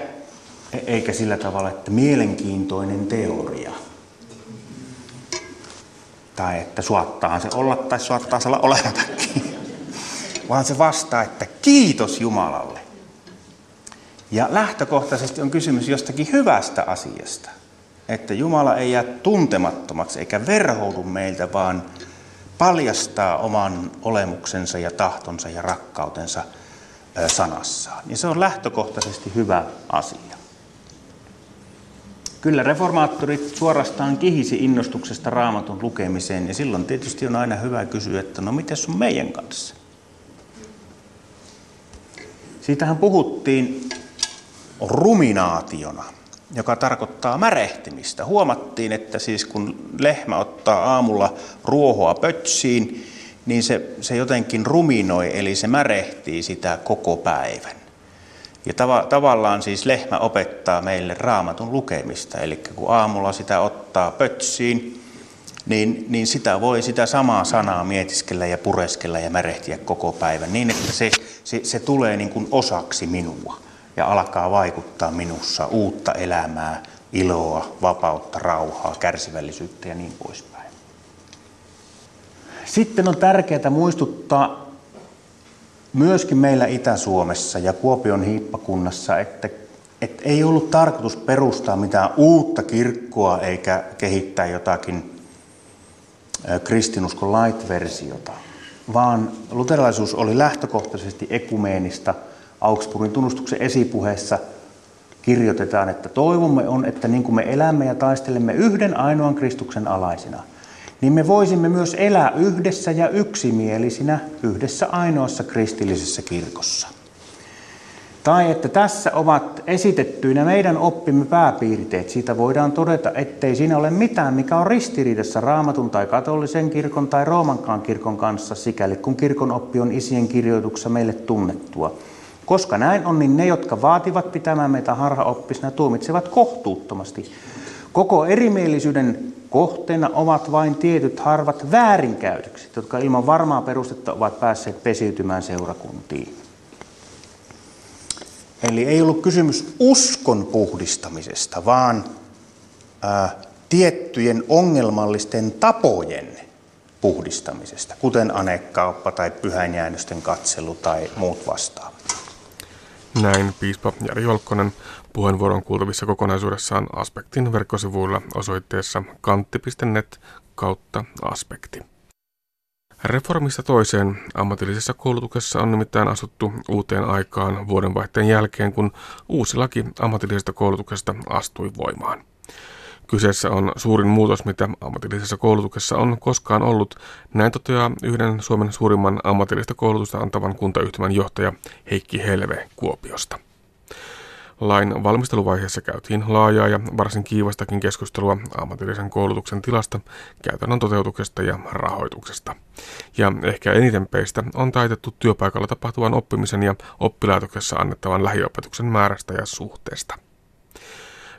e- eikä sillä tavalla, että mielenkiintoinen teoria. Tai että suottaa se olla tai suottaa se olla olemattakin. Vaan se vastaa, että kiitos Jumalalle. Ja lähtökohtaisesti on kysymys jostakin hyvästä asiasta. Että Jumala ei jää tuntemattomaksi eikä verhoudu meiltä, vaan paljastaa oman olemuksensa ja tahtonsa ja rakkautensa sanassaan. Ja se on lähtökohtaisesti hyvä asia. Kyllä reformaattorit suorastaan kihisi innostuksesta raamatun lukemiseen ja silloin tietysti on aina hyvä kysyä, että no miten on meidän kanssa? Siitähän puhuttiin ruminaationa, joka tarkoittaa märehtimistä. Huomattiin, että siis kun lehmä ottaa aamulla ruohoa pötsiin, niin se, se jotenkin ruminoi, eli se märehtii sitä koko päivän. Ja tava, tavallaan siis lehmä opettaa meille raamatun lukemista, eli kun aamulla sitä ottaa pötsiin, niin, niin sitä voi sitä samaa sanaa mietiskellä ja pureskella ja märehtiä koko päivän, niin että se, se, se tulee niin kuin osaksi minua ja alkaa vaikuttaa minussa uutta elämää, iloa, vapautta, rauhaa, kärsivällisyyttä ja niin poispäin. Sitten on tärkeää muistuttaa myöskin meillä Itä-Suomessa ja Kuopion hiippakunnassa, että, että ei ollut tarkoitus perustaa mitään uutta kirkkoa eikä kehittää jotakin kristinuskon light-versiota, vaan luterilaisuus oli lähtökohtaisesti ekumeenista – Augsburgin tunnustuksen esipuheessa kirjoitetaan, että toivomme on, että niin kuin me elämme ja taistelemme yhden ainoan Kristuksen alaisina, niin me voisimme myös elää yhdessä ja yksimielisinä yhdessä ainoassa kristillisessä kirkossa. Tai että tässä ovat esitettyinä meidän oppimme pääpiirteet. Siitä voidaan todeta, ettei siinä ole mitään, mikä on ristiriidassa raamatun tai katolisen kirkon tai roomankaan kirkon kanssa, sikäli kun kirkon oppi on isien kirjoituksessa meille tunnettua. Koska näin on, niin ne, jotka vaativat pitämään meitä harhaoppisina, tuomitsevat kohtuuttomasti. Koko erimielisyyden kohteena ovat vain tietyt harvat väärinkäytökset, jotka ilman varmaa perustetta ovat päässeet pesiytymään seurakuntiin. Eli ei ollut kysymys uskon puhdistamisesta, vaan ää, tiettyjen ongelmallisten tapojen puhdistamisesta, kuten anekkauppa tai pyhäinjäännösten katselu tai muut vastaavat. Näin piispa Jari Jolkkonen puheenvuoron kuultavissa kokonaisuudessaan Aspektin verkkosivuilla osoitteessa kantti.net kautta aspekti. Reformista toiseen ammatillisessa koulutuksessa on nimittäin asuttu uuteen aikaan vuodenvaihteen jälkeen, kun uusi laki ammatillisesta koulutuksesta astui voimaan. Kyseessä on suurin muutos, mitä ammatillisessa koulutuksessa on koskaan ollut. Näin toteaa yhden Suomen suurimman ammatillista koulutusta antavan kuntayhtymän johtaja Heikki Helve Kuopiosta. Lain valmisteluvaiheessa käytiin laajaa ja varsin kiivastakin keskustelua ammatillisen koulutuksen tilasta, käytännön toteutuksesta ja rahoituksesta. Ja ehkä eniten peistä on taitettu työpaikalla tapahtuvan oppimisen ja oppilaitoksessa annettavan lähiopetuksen määrästä ja suhteesta.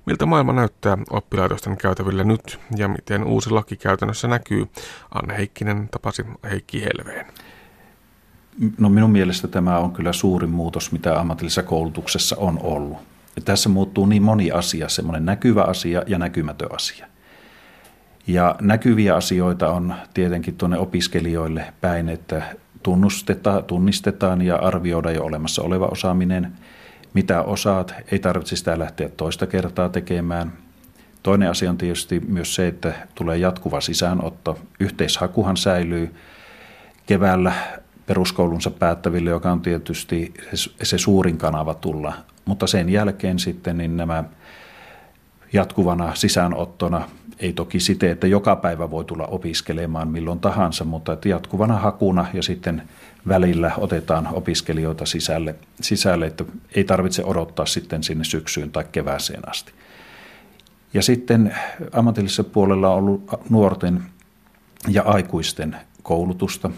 Miltä maailma näyttää oppilaitosten käytävillä nyt ja miten uusi laki käytännössä näkyy? Anne Heikkinen tapasi Heikki Helveen. No minun mielestä tämä on kyllä suurin muutos, mitä ammatillisessa koulutuksessa on ollut. Ja tässä muuttuu niin moni asia, semmoinen näkyvä asia ja näkymätön asia. Ja näkyviä asioita on tietenkin tuonne opiskelijoille päin, että tunnustetaan, tunnistetaan ja arvioidaan jo olemassa oleva osaaminen. Mitä osaat, ei tarvitse sitä lähteä toista kertaa tekemään. Toinen asia on tietysti myös se, että tulee jatkuva sisäänotto. Yhteishakuhan säilyy. Keväällä peruskoulunsa päättäville, joka on tietysti se suurin kanava tulla. Mutta sen jälkeen sitten niin nämä jatkuvana sisäänottona, ei toki siten, että joka päivä voi tulla opiskelemaan milloin tahansa, mutta että jatkuvana hakuna ja sitten välillä otetaan opiskelijoita sisälle, sisälle, että ei tarvitse odottaa sitten sinne syksyyn tai kevääseen asti. Ja sitten ammatillisessa puolella on ollut nuorten ja aikuisten koulutusta,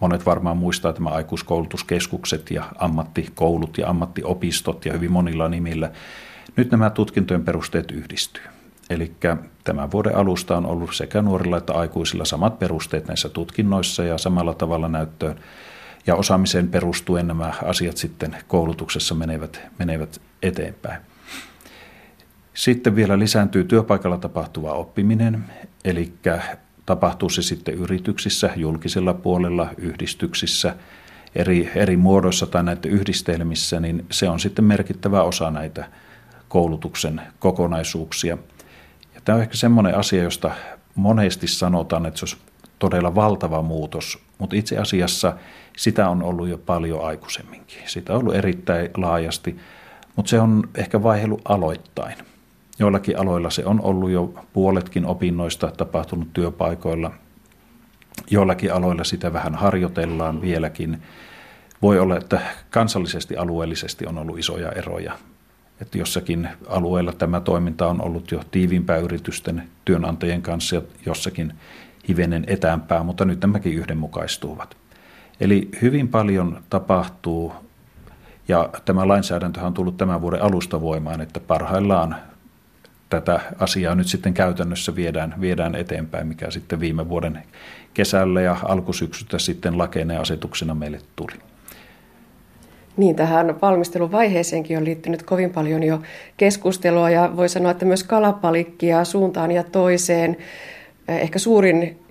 Monet varmaan muistaa tämä aikuiskoulutuskeskukset ja ammattikoulut ja ammattiopistot ja hyvin monilla nimillä. Nyt nämä tutkintojen perusteet yhdistyy. Eli tämän vuoden alusta on ollut sekä nuorilla että aikuisilla samat perusteet näissä tutkinnoissa ja samalla tavalla näyttöön. Ja osaamiseen perustuen nämä asiat sitten koulutuksessa menevät, menevät eteenpäin. Sitten vielä lisääntyy työpaikalla tapahtuva oppiminen, eli tapahtuu se sitten yrityksissä, julkisella puolella, yhdistyksissä, eri, eri muodoissa tai näiden yhdistelmissä, niin se on sitten merkittävä osa näitä koulutuksen kokonaisuuksia. Ja tämä on ehkä semmoinen asia, josta monesti sanotaan, että se olisi todella valtava muutos, mutta itse asiassa sitä on ollut jo paljon aikaisemminkin. Sitä on ollut erittäin laajasti, mutta se on ehkä vaihellut aloittain. Joillakin aloilla se on ollut jo puoletkin opinnoista tapahtunut työpaikoilla. Joillakin aloilla sitä vähän harjoitellaan vieläkin. Voi olla, että kansallisesti alueellisesti on ollut isoja eroja. Että jossakin alueella tämä toiminta on ollut jo tiiviimpää yritysten työnantajien kanssa ja jossakin hivenen etäämpää, mutta nyt nämäkin yhdenmukaistuvat. Eli hyvin paljon tapahtuu, ja tämä lainsäädäntö on tullut tämän vuoden alusta voimaan, että parhaillaan tätä asiaa nyt sitten käytännössä viedään, viedään eteenpäin, mikä sitten viime vuoden kesällä ja alkusyksystä sitten lakeina ja asetuksena meille tuli. Niin, tähän valmisteluvaiheeseenkin on liittynyt kovin paljon jo keskustelua ja voi sanoa, että myös kalapalikkia suuntaan ja toiseen. Ehkä suurin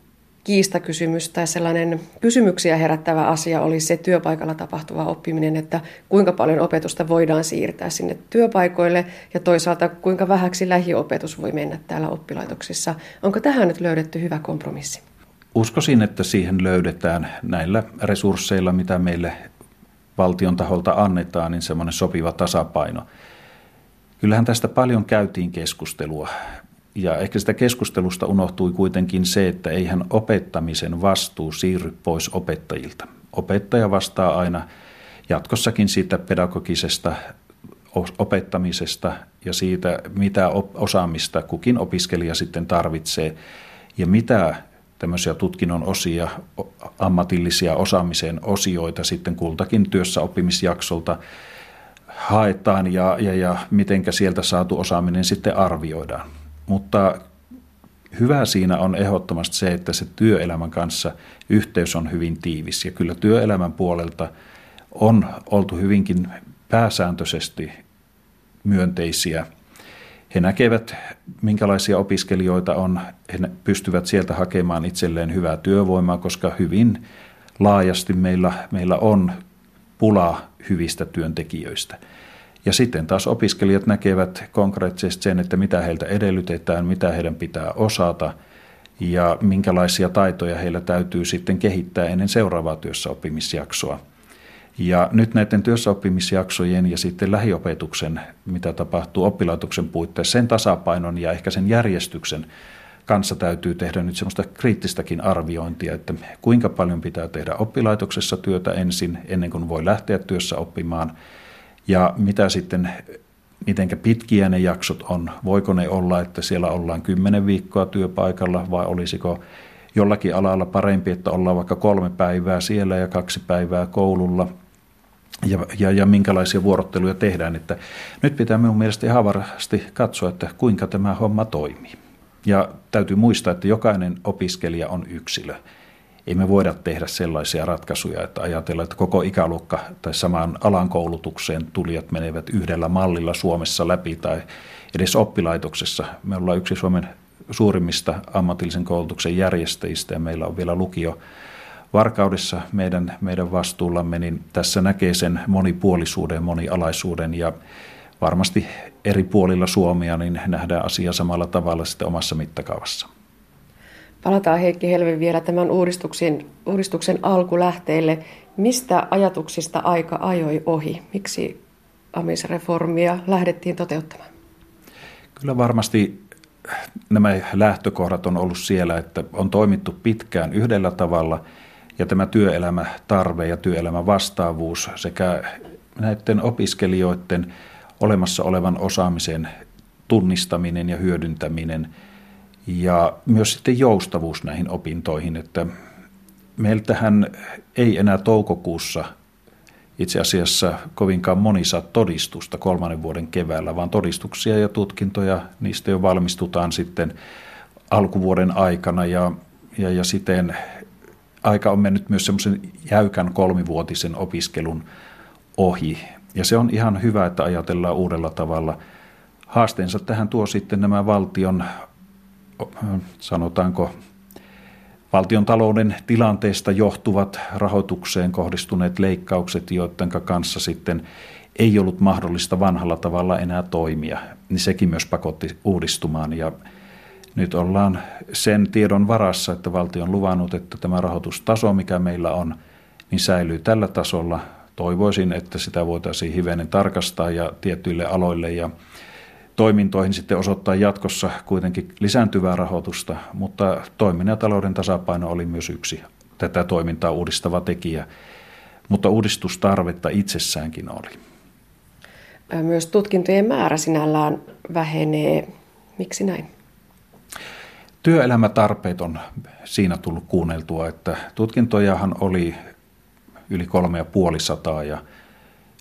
kiistakysymys tai sellainen kysymyksiä herättävä asia oli se työpaikalla tapahtuva oppiminen, että kuinka paljon opetusta voidaan siirtää sinne työpaikoille ja toisaalta kuinka vähäksi lähiopetus voi mennä täällä oppilaitoksissa. Onko tähän nyt löydetty hyvä kompromissi? Uskoisin, että siihen löydetään näillä resursseilla, mitä meille valtion taholta annetaan, niin semmoinen sopiva tasapaino. Kyllähän tästä paljon käytiin keskustelua ja ehkä sitä keskustelusta unohtui kuitenkin se, että eihän opettamisen vastuu siirry pois opettajilta. Opettaja vastaa aina jatkossakin siitä pedagogisesta opettamisesta ja siitä, mitä osaamista kukin opiskelija sitten tarvitsee ja mitä tämmöisiä tutkinnon osia, ammatillisia osaamisen osioita sitten kultakin työssä oppimisjaksolta haetaan ja, ja, ja mitenkä sieltä saatu osaaminen sitten arvioidaan. Mutta hyvä siinä on ehdottomasti se, että se työelämän kanssa yhteys on hyvin tiivis. Ja kyllä työelämän puolelta on oltu hyvinkin pääsääntöisesti myönteisiä. He näkevät, minkälaisia opiskelijoita on. He pystyvät sieltä hakemaan itselleen hyvää työvoimaa, koska hyvin laajasti meillä, meillä on pula hyvistä työntekijöistä. Ja sitten taas opiskelijat näkevät konkreettisesti sen, että mitä heiltä edellytetään, mitä heidän pitää osata ja minkälaisia taitoja heillä täytyy sitten kehittää ennen seuraavaa työssä oppimisjaksoa. Ja nyt näiden työssäoppimisjaksojen ja sitten lähiopetuksen, mitä tapahtuu oppilaitoksen puitteissa, sen tasapainon ja ehkä sen järjestyksen kanssa täytyy tehdä nyt semmoista kriittistäkin arviointia, että kuinka paljon pitää tehdä oppilaitoksessa työtä ensin, ennen kuin voi lähteä työssä oppimaan, ja mitä sitten, miten pitkiä ne jaksot on. Voiko ne olla, että siellä ollaan kymmenen viikkoa työpaikalla, vai olisiko jollakin alalla parempi, että ollaan vaikka kolme päivää siellä ja kaksi päivää koululla – ja, ja, ja minkälaisia vuorotteluja tehdään. Että nyt pitää minun mielestä ihan varasti katsoa, että kuinka tämä homma toimii. Ja täytyy muistaa, että jokainen opiskelija on yksilö. Ei me voida tehdä sellaisia ratkaisuja, että ajatellaan, että koko ikäluokka tai samaan alan koulutukseen tulijat menevät yhdellä mallilla Suomessa läpi tai edes oppilaitoksessa. Me ollaan yksi Suomen suurimmista ammatillisen koulutuksen järjestäjistä ja meillä on vielä lukio Varkaudessa meidän, meidän vastuullamme, niin tässä näkee sen monipuolisuuden, monialaisuuden ja varmasti eri puolilla Suomea niin nähdään asia samalla tavalla sitten omassa mittakaavassa. Palataan Heikki Helvi vielä tämän uudistuksen, uudistuksen alkulähteille. Mistä ajatuksista aika ajoi ohi? Miksi amisreformia lähdettiin toteuttamaan? Kyllä varmasti nämä lähtökohdat on ollut siellä, että on toimittu pitkään yhdellä tavalla ja tämä työelämätarve ja työelämän vastaavuus sekä näiden opiskelijoiden olemassa olevan osaamisen tunnistaminen ja hyödyntäminen ja myös sitten joustavuus näihin opintoihin, että meiltähän ei enää toukokuussa itse asiassa kovinkaan moni saa todistusta kolmannen vuoden keväällä, vaan todistuksia ja tutkintoja, niistä jo valmistutaan sitten alkuvuoden aikana ja, ja, ja siten aika on mennyt myös semmoisen jäykän kolmivuotisen opiskelun ohi. Ja se on ihan hyvä, että ajatellaan uudella tavalla. Haasteensa tähän tuo sitten nämä valtion, sanotaanko, valtion talouden tilanteesta johtuvat rahoitukseen kohdistuneet leikkaukset, joiden kanssa sitten ei ollut mahdollista vanhalla tavalla enää toimia, niin sekin myös pakotti uudistumaan. Ja nyt ollaan sen tiedon varassa, että valtio on luvannut, että tämä rahoitustaso, mikä meillä on, niin säilyy tällä tasolla. Toivoisin, että sitä voitaisiin hivenen tarkastaa ja tietyille aloille ja toimintoihin sitten osoittaa jatkossa kuitenkin lisääntyvää rahoitusta, mutta toiminnan ja talouden tasapaino oli myös yksi tätä toimintaa uudistava tekijä, mutta uudistustarvetta itsessäänkin oli. Myös tutkintojen määrä sinällään vähenee. Miksi näin? Työelämätarpeet on siinä tullut kuunneltua, että tutkintojahan oli yli kolme ja puoli sataa ja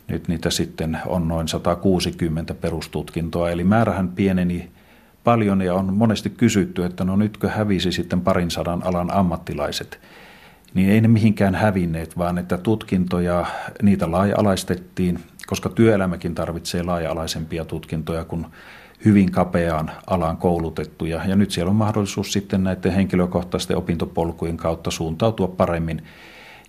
nyt niitä sitten on noin 160 perustutkintoa, eli määrähän pieneni paljon ja on monesti kysytty, että no nytkö hävisi sitten parin sadan alan ammattilaiset. Niin ei ne mihinkään hävinneet, vaan että tutkintoja, niitä laaja-alaistettiin, koska työelämäkin tarvitsee laaja-alaisempia tutkintoja kuin hyvin kapeaan alaan koulutettuja. Ja nyt siellä on mahdollisuus sitten näiden henkilökohtaisten opintopolkujen kautta suuntautua paremmin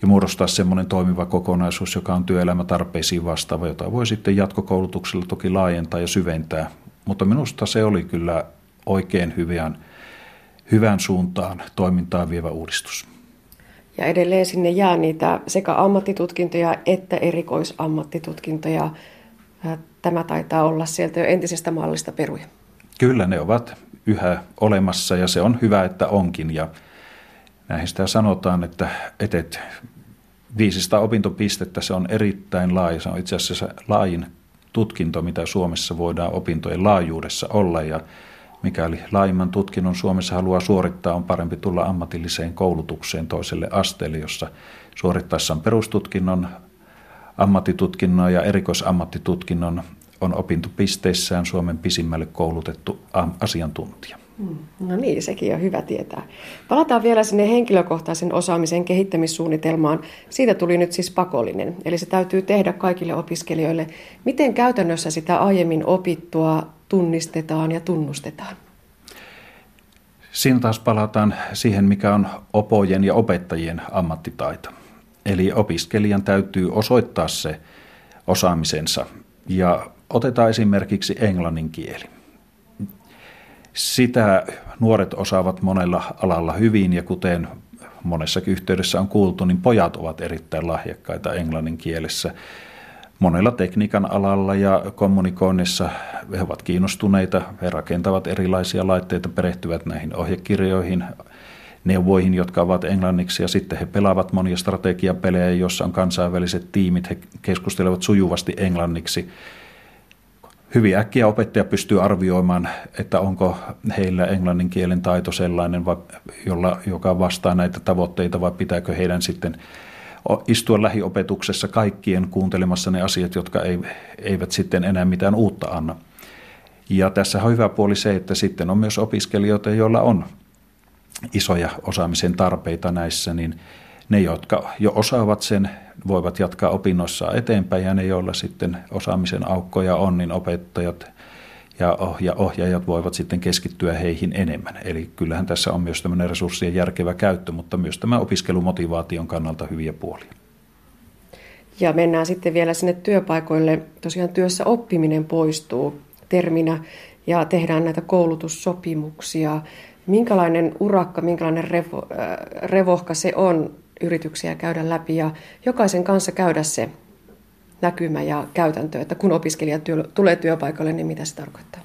ja muodostaa semmoinen toimiva kokonaisuus, joka on työelämätarpeisiin vastaava, jota voi sitten jatkokoulutuksella toki laajentaa ja syventää. Mutta minusta se oli kyllä oikein hyvän, hyvän suuntaan toimintaan vievä uudistus. Ja edelleen sinne jää niitä sekä ammattitutkintoja että erikoisammattitutkintoja. Tämä taitaa olla sieltä jo entisestä mallista peruja. Kyllä ne ovat yhä olemassa ja se on hyvä, että onkin. Ja näihin sitä sanotaan, että etet 500 opintopistettä, se on erittäin laaja. Se on itse asiassa laajin tutkinto, mitä Suomessa voidaan opintojen laajuudessa olla. Ja mikäli laajimman tutkinnon Suomessa haluaa suorittaa, on parempi tulla ammatilliseen koulutukseen toiselle asteelle, jossa suorittaessaan perustutkinnon, ammattitutkinnon ja erikoisammattitutkinnon on opintopisteissään Suomen pisimmälle koulutettu asiantuntija. Mm. No niin, sekin on hyvä tietää. Palataan vielä sinne henkilökohtaisen osaamisen kehittämissuunnitelmaan. Siitä tuli nyt siis pakollinen, eli se täytyy tehdä kaikille opiskelijoille. Miten käytännössä sitä aiemmin opittua tunnistetaan ja tunnustetaan? Siinä taas palataan siihen, mikä on opojen ja opettajien ammattitaito. Eli opiskelijan täytyy osoittaa se osaamisensa. Ja otetaan esimerkiksi englannin kieli. Sitä nuoret osaavat monella alalla hyvin ja kuten monessakin yhteydessä on kuultu, niin pojat ovat erittäin lahjakkaita englannin kielessä. Monella tekniikan alalla ja kommunikoinnissa he ovat kiinnostuneita, he rakentavat erilaisia laitteita, perehtyvät näihin ohjekirjoihin, neuvoihin, jotka ovat englanniksi, ja sitten he pelaavat monia strategiapelejä, joissa on kansainväliset tiimit, he keskustelevat sujuvasti englanniksi. Hyvin äkkiä opettaja pystyy arvioimaan, että onko heillä englannin kielen taito sellainen, jolla, joka vastaa näitä tavoitteita, vai pitääkö heidän sitten istua lähiopetuksessa kaikkien kuuntelemassa ne asiat, jotka eivät sitten enää mitään uutta anna. Ja tässä on hyvä puoli se, että sitten on myös opiskelijoita, joilla on isoja osaamisen tarpeita näissä, niin ne, jotka jo osaavat sen, voivat jatkaa opinnoissa eteenpäin ja ne, joilla sitten osaamisen aukkoja on, niin opettajat ja ohjaajat voivat sitten keskittyä heihin enemmän. Eli kyllähän tässä on myös tämmöinen resurssien järkevä käyttö, mutta myös tämä opiskelumotivaation kannalta hyviä puolia. Ja mennään sitten vielä sinne työpaikoille. Tosiaan työssä oppiminen poistuu terminä ja tehdään näitä koulutussopimuksia. Minkälainen urakka, minkälainen revo, äh, revohka se on yrityksiä käydä läpi ja jokaisen kanssa käydä se näkymä ja käytäntö, että kun opiskelija työ, tulee työpaikalle, niin mitä se tarkoittaa?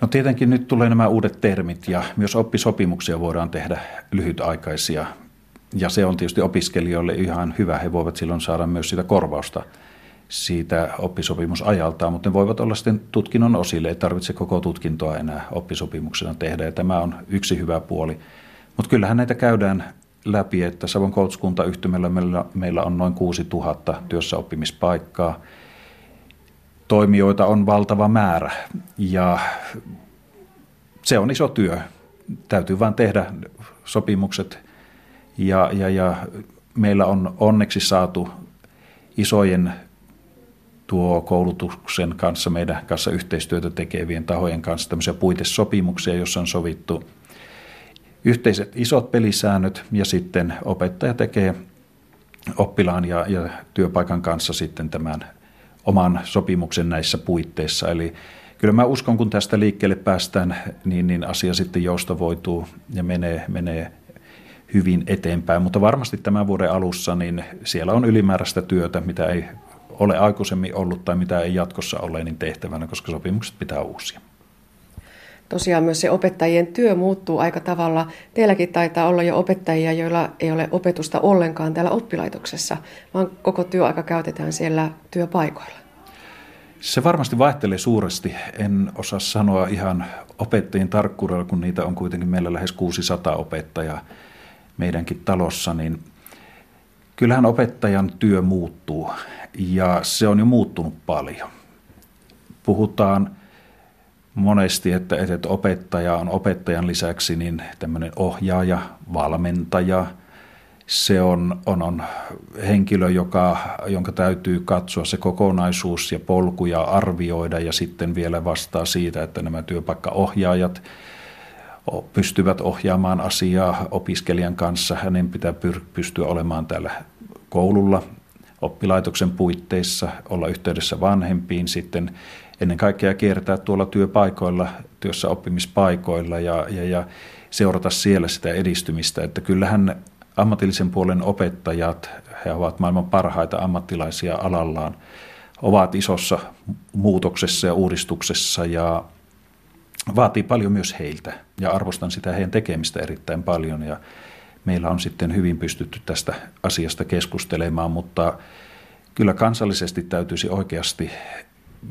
No tietenkin nyt tulee nämä uudet termit ja myös oppisopimuksia voidaan tehdä lyhytaikaisia. Ja se on tietysti opiskelijoille ihan hyvä. He voivat silloin saada myös sitä korvausta siitä oppisopimusajaltaan, mutta ne voivat olla sitten tutkinnon osille. Ei tarvitse koko tutkintoa enää oppisopimuksena tehdä ja tämä on yksi hyvä puoli. Mutta kyllähän näitä käydään läpi, että Savon koulutuskuntayhtymällä meillä, meillä on noin 6000 työssäoppimispaikkaa. Toimijoita on valtava määrä ja se on iso työ. Täytyy vain tehdä sopimukset ja, ja, ja meillä on onneksi saatu isojen tuo koulutuksen kanssa, meidän kanssa yhteistyötä tekevien tahojen kanssa tämmöisiä puitesopimuksia, joissa on sovittu yhteiset isot pelisäännöt ja sitten opettaja tekee oppilaan ja, ja työpaikan kanssa sitten tämän oman sopimuksen näissä puitteissa. Eli kyllä mä uskon, kun tästä liikkeelle päästään, niin, niin asia sitten joustavoituu ja menee, menee hyvin eteenpäin. Mutta varmasti tämän vuoden alussa niin siellä on ylimääräistä työtä, mitä ei ole aikaisemmin ollut tai mitä ei jatkossa ole niin tehtävänä, koska sopimukset pitää uusia. Tosiaan myös se opettajien työ muuttuu aika tavalla. Teilläkin taitaa olla jo opettajia, joilla ei ole opetusta ollenkaan täällä oppilaitoksessa, vaan koko työaika käytetään siellä työpaikoilla. Se varmasti vaihtelee suuresti. En osaa sanoa ihan opettajien tarkkuudella, kun niitä on kuitenkin meillä lähes 600 opettajaa meidänkin talossa, niin kyllähän opettajan työ muuttuu ja se on jo muuttunut paljon. Puhutaan monesti, että, että opettaja on opettajan lisäksi niin tämmöinen ohjaaja, valmentaja. Se on, on, on henkilö, joka, jonka täytyy katsoa se kokonaisuus ja polkuja arvioida ja sitten vielä vastaa siitä, että nämä työpaikkaohjaajat pystyvät ohjaamaan asiaa opiskelijan kanssa. Hänen pitää pystyä olemaan täällä koululla oppilaitoksen puitteissa, olla yhteydessä vanhempiin, sitten ennen kaikkea kiertää tuolla työpaikoilla, työssä oppimispaikoilla ja, ja, ja seurata siellä sitä edistymistä. Että kyllähän ammatillisen puolen opettajat, he ovat maailman parhaita ammattilaisia alallaan, ovat isossa muutoksessa ja uudistuksessa ja vaatii paljon myös heiltä ja arvostan sitä heidän tekemistä erittäin paljon ja meillä on sitten hyvin pystytty tästä asiasta keskustelemaan, mutta kyllä kansallisesti täytyisi oikeasti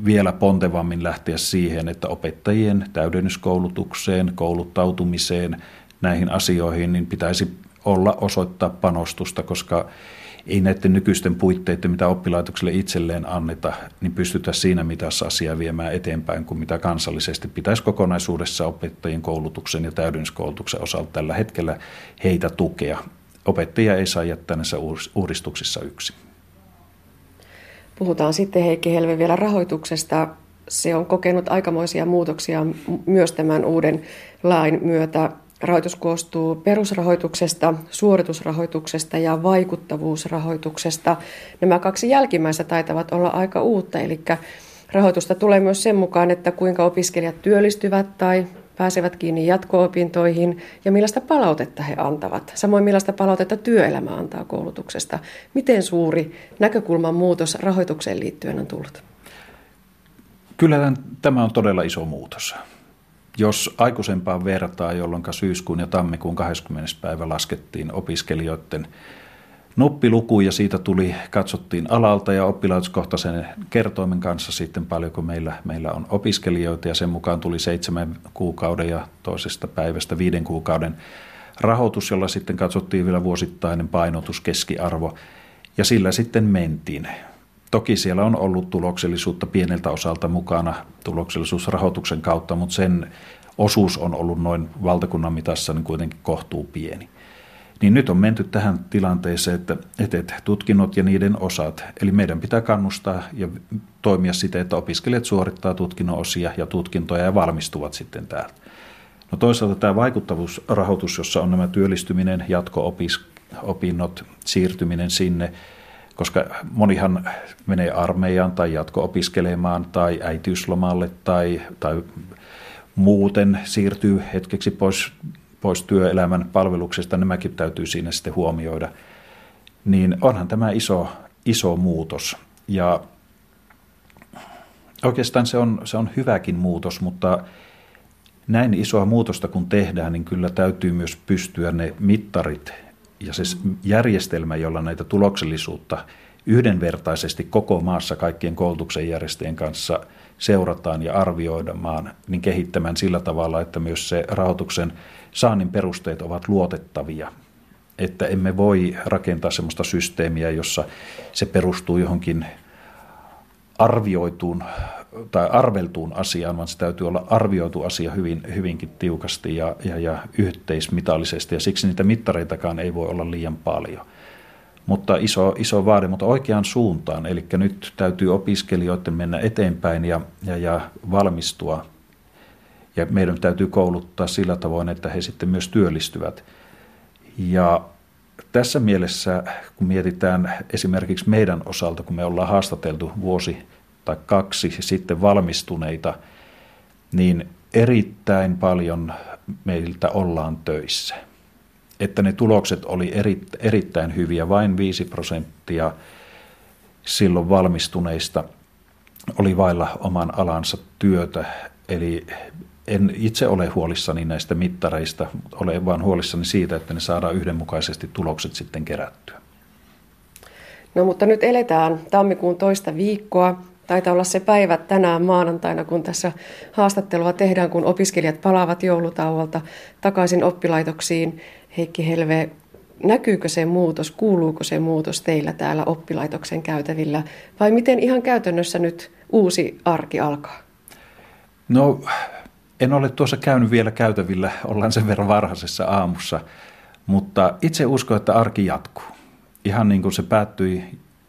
vielä pontevammin lähteä siihen, että opettajien täydennyskoulutukseen, kouluttautumiseen, näihin asioihin, niin pitäisi olla osoittaa panostusta, koska ei näiden nykyisten puitteiden, mitä oppilaitokselle itselleen anneta, niin pystytä siinä mitassa asiaa viemään eteenpäin kuin mitä kansallisesti pitäisi kokonaisuudessa opettajien koulutuksen ja täydennyskoulutuksen osalta tällä hetkellä heitä tukea. Opettajia ei saa jättää näissä uudistuksissa yksin. Puhutaan sitten Heikki Helve vielä rahoituksesta. Se on kokenut aikamoisia muutoksia myös tämän uuden lain myötä. Rahoitus koostuu perusrahoituksesta, suoritusrahoituksesta ja vaikuttavuusrahoituksesta. Nämä kaksi jälkimmäistä taitavat olla aika uutta, eli rahoitusta tulee myös sen mukaan, että kuinka opiskelijat työllistyvät tai pääsevät kiinni jatko-opintoihin ja millaista palautetta he antavat. Samoin millaista palautetta työelämä antaa koulutuksesta. Miten suuri näkökulman muutos rahoitukseen liittyen on tullut? Kyllä tämä on todella iso muutos. Jos aikuisempaan vertaa, jolloin syyskuun ja tammikuun 20. päivä laskettiin opiskelijoiden nuppiluku ja siitä tuli, katsottiin alalta ja oppilaitoskohtaisen kertoimen kanssa sitten paljonko meillä, meillä on opiskelijoita ja sen mukaan tuli seitsemän kuukauden ja toisesta päivästä viiden kuukauden rahoitus, jolla sitten katsottiin vielä vuosittainen painotus, keskiarvo ja sillä sitten mentiin. Toki siellä on ollut tuloksellisuutta pieneltä osalta mukana tuloksellisuusrahoituksen kautta, mutta sen osuus on ollut noin valtakunnan mitassa niin kuitenkin kohtuu pieni. Niin nyt on menty tähän tilanteeseen, että, että tutkinnot ja niiden osat, eli meidän pitää kannustaa ja toimia siten, että opiskelijat suorittaa tutkinnon osia ja tutkintoja ja valmistuvat sitten täältä. No toisaalta tämä vaikuttavuusrahoitus, jossa on nämä työllistyminen, jatko-opinnot, siirtyminen sinne, koska monihan menee armeijaan tai jatko-opiskelemaan tai äitiyslomalle tai, tai muuten siirtyy hetkeksi pois, pois työelämän palveluksesta, nämäkin täytyy siinä sitten huomioida, niin onhan tämä iso, iso muutos. Ja oikeastaan se on, se on hyväkin muutos, mutta näin isoa muutosta kun tehdään, niin kyllä täytyy myös pystyä ne mittarit ja se järjestelmä, jolla näitä tuloksellisuutta yhdenvertaisesti koko maassa kaikkien koulutuksen järjestäjien kanssa seurataan ja arvioidaan, niin kehittämään sillä tavalla, että myös se rahoituksen saannin perusteet ovat luotettavia. Että emme voi rakentaa sellaista systeemiä, jossa se perustuu johonkin arvioituun tai arveltuun asiaan, vaan se täytyy olla arvioitu asia hyvin, hyvinkin tiukasti ja, ja, ja yhteismitallisesti, ja siksi niitä mittareitakaan ei voi olla liian paljon. Mutta iso, iso vaade, mutta oikeaan suuntaan, eli nyt täytyy opiskelijoiden mennä eteenpäin ja, ja, ja valmistua, ja meidän täytyy kouluttaa sillä tavoin, että he sitten myös työllistyvät. Ja tässä mielessä, kun mietitään esimerkiksi meidän osalta, kun me ollaan haastateltu vuosi tai kaksi sitten valmistuneita, niin erittäin paljon meiltä ollaan töissä. Että ne tulokset oli eri, erittäin hyviä, vain 5 prosenttia silloin valmistuneista oli vailla oman alansa työtä. Eli en itse ole huolissani näistä mittareista, olen vaan huolissani siitä, että ne saadaan yhdenmukaisesti tulokset sitten kerättyä. No mutta nyt eletään tammikuun toista viikkoa. Taitaa olla se päivä tänään maanantaina, kun tässä haastattelua tehdään, kun opiskelijat palaavat joulutauolta takaisin oppilaitoksiin. Heikki Helve, näkyykö se muutos, kuuluuko se muutos teillä täällä oppilaitoksen käytävillä vai miten ihan käytännössä nyt uusi arki alkaa? No en ole tuossa käynyt vielä käytävillä, ollaan sen verran varhaisessa aamussa, mutta itse uskon, että arki jatkuu. Ihan niin kuin se päättyi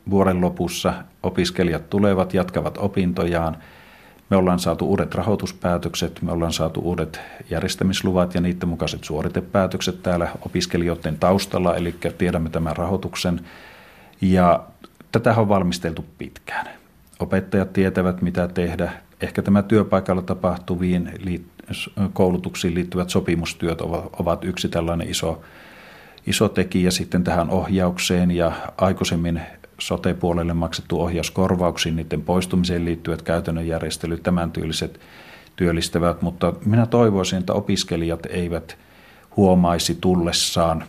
vuoden lopussa, opiskelijat tulevat, jatkavat opintojaan. Me ollaan saatu uudet rahoituspäätökset, me ollaan saatu uudet järjestämisluvat ja niiden mukaiset suoritepäätökset täällä opiskelijoiden taustalla, eli tiedämme tämän rahoituksen. Ja tätä on valmisteltu pitkään. Opettajat tietävät, mitä tehdä, ehkä tämä työpaikalla tapahtuviin koulutuksiin liittyvät sopimustyöt ovat yksi tällainen iso, iso tekijä sitten tähän ohjaukseen ja aikaisemmin sote-puolelle maksettu ohjauskorvauksiin, niiden poistumiseen liittyvät käytännön järjestelyt, tämän tyyliset työllistävät, mutta minä toivoisin, että opiskelijat eivät huomaisi tullessaan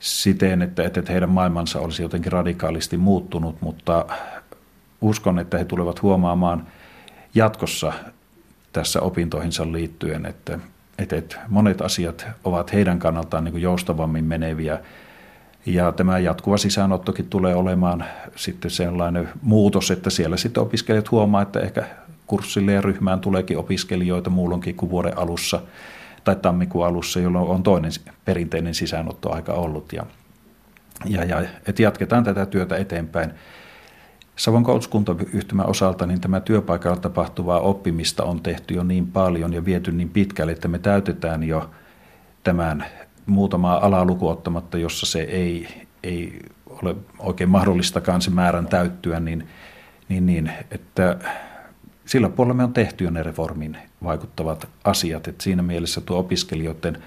siten, että, että heidän maailmansa olisi jotenkin radikaalisti muuttunut, mutta uskon, että he tulevat huomaamaan – jatkossa tässä opintoihinsa liittyen, että, että monet asiat ovat heidän kannaltaan niin joustavammin meneviä. Ja tämä jatkuva sisäänottokin tulee olemaan sitten sellainen muutos, että siellä sitten opiskelijat huomaa, että ehkä kurssille ja ryhmään tuleekin opiskelijoita muulloinkin kuin vuoden alussa tai tammikuun alussa, jolloin on toinen perinteinen sisäänottoaika ollut. Ja, ja, ja että jatketaan tätä työtä eteenpäin. Savon koulutuskuntayhtymän osalta niin tämä työpaikalla tapahtuvaa oppimista on tehty jo niin paljon ja viety niin pitkälle, että me täytetään jo tämän muutamaa alaa lukuottamatta, jossa se ei, ei ole oikein mahdollistakaan se määrän täyttyä, niin, niin, niin että sillä puolella me on tehty jo ne reformin vaikuttavat asiat. Et siinä mielessä tuo opiskelijoiden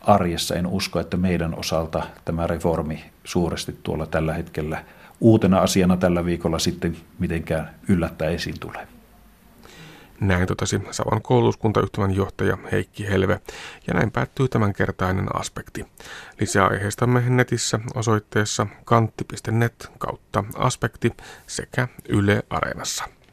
arjessa en usko, että meidän osalta tämä reformi suuresti tuolla tällä hetkellä uutena asiana tällä viikolla sitten mitenkään yllättää esiin tulee. Näin totesi Savon koulutuskuntayhtymän johtaja Heikki Helve. Ja näin päättyy tämänkertainen aspekti. Lisää aiheistamme netissä osoitteessa kantti.net kautta aspekti sekä Yle Areenassa.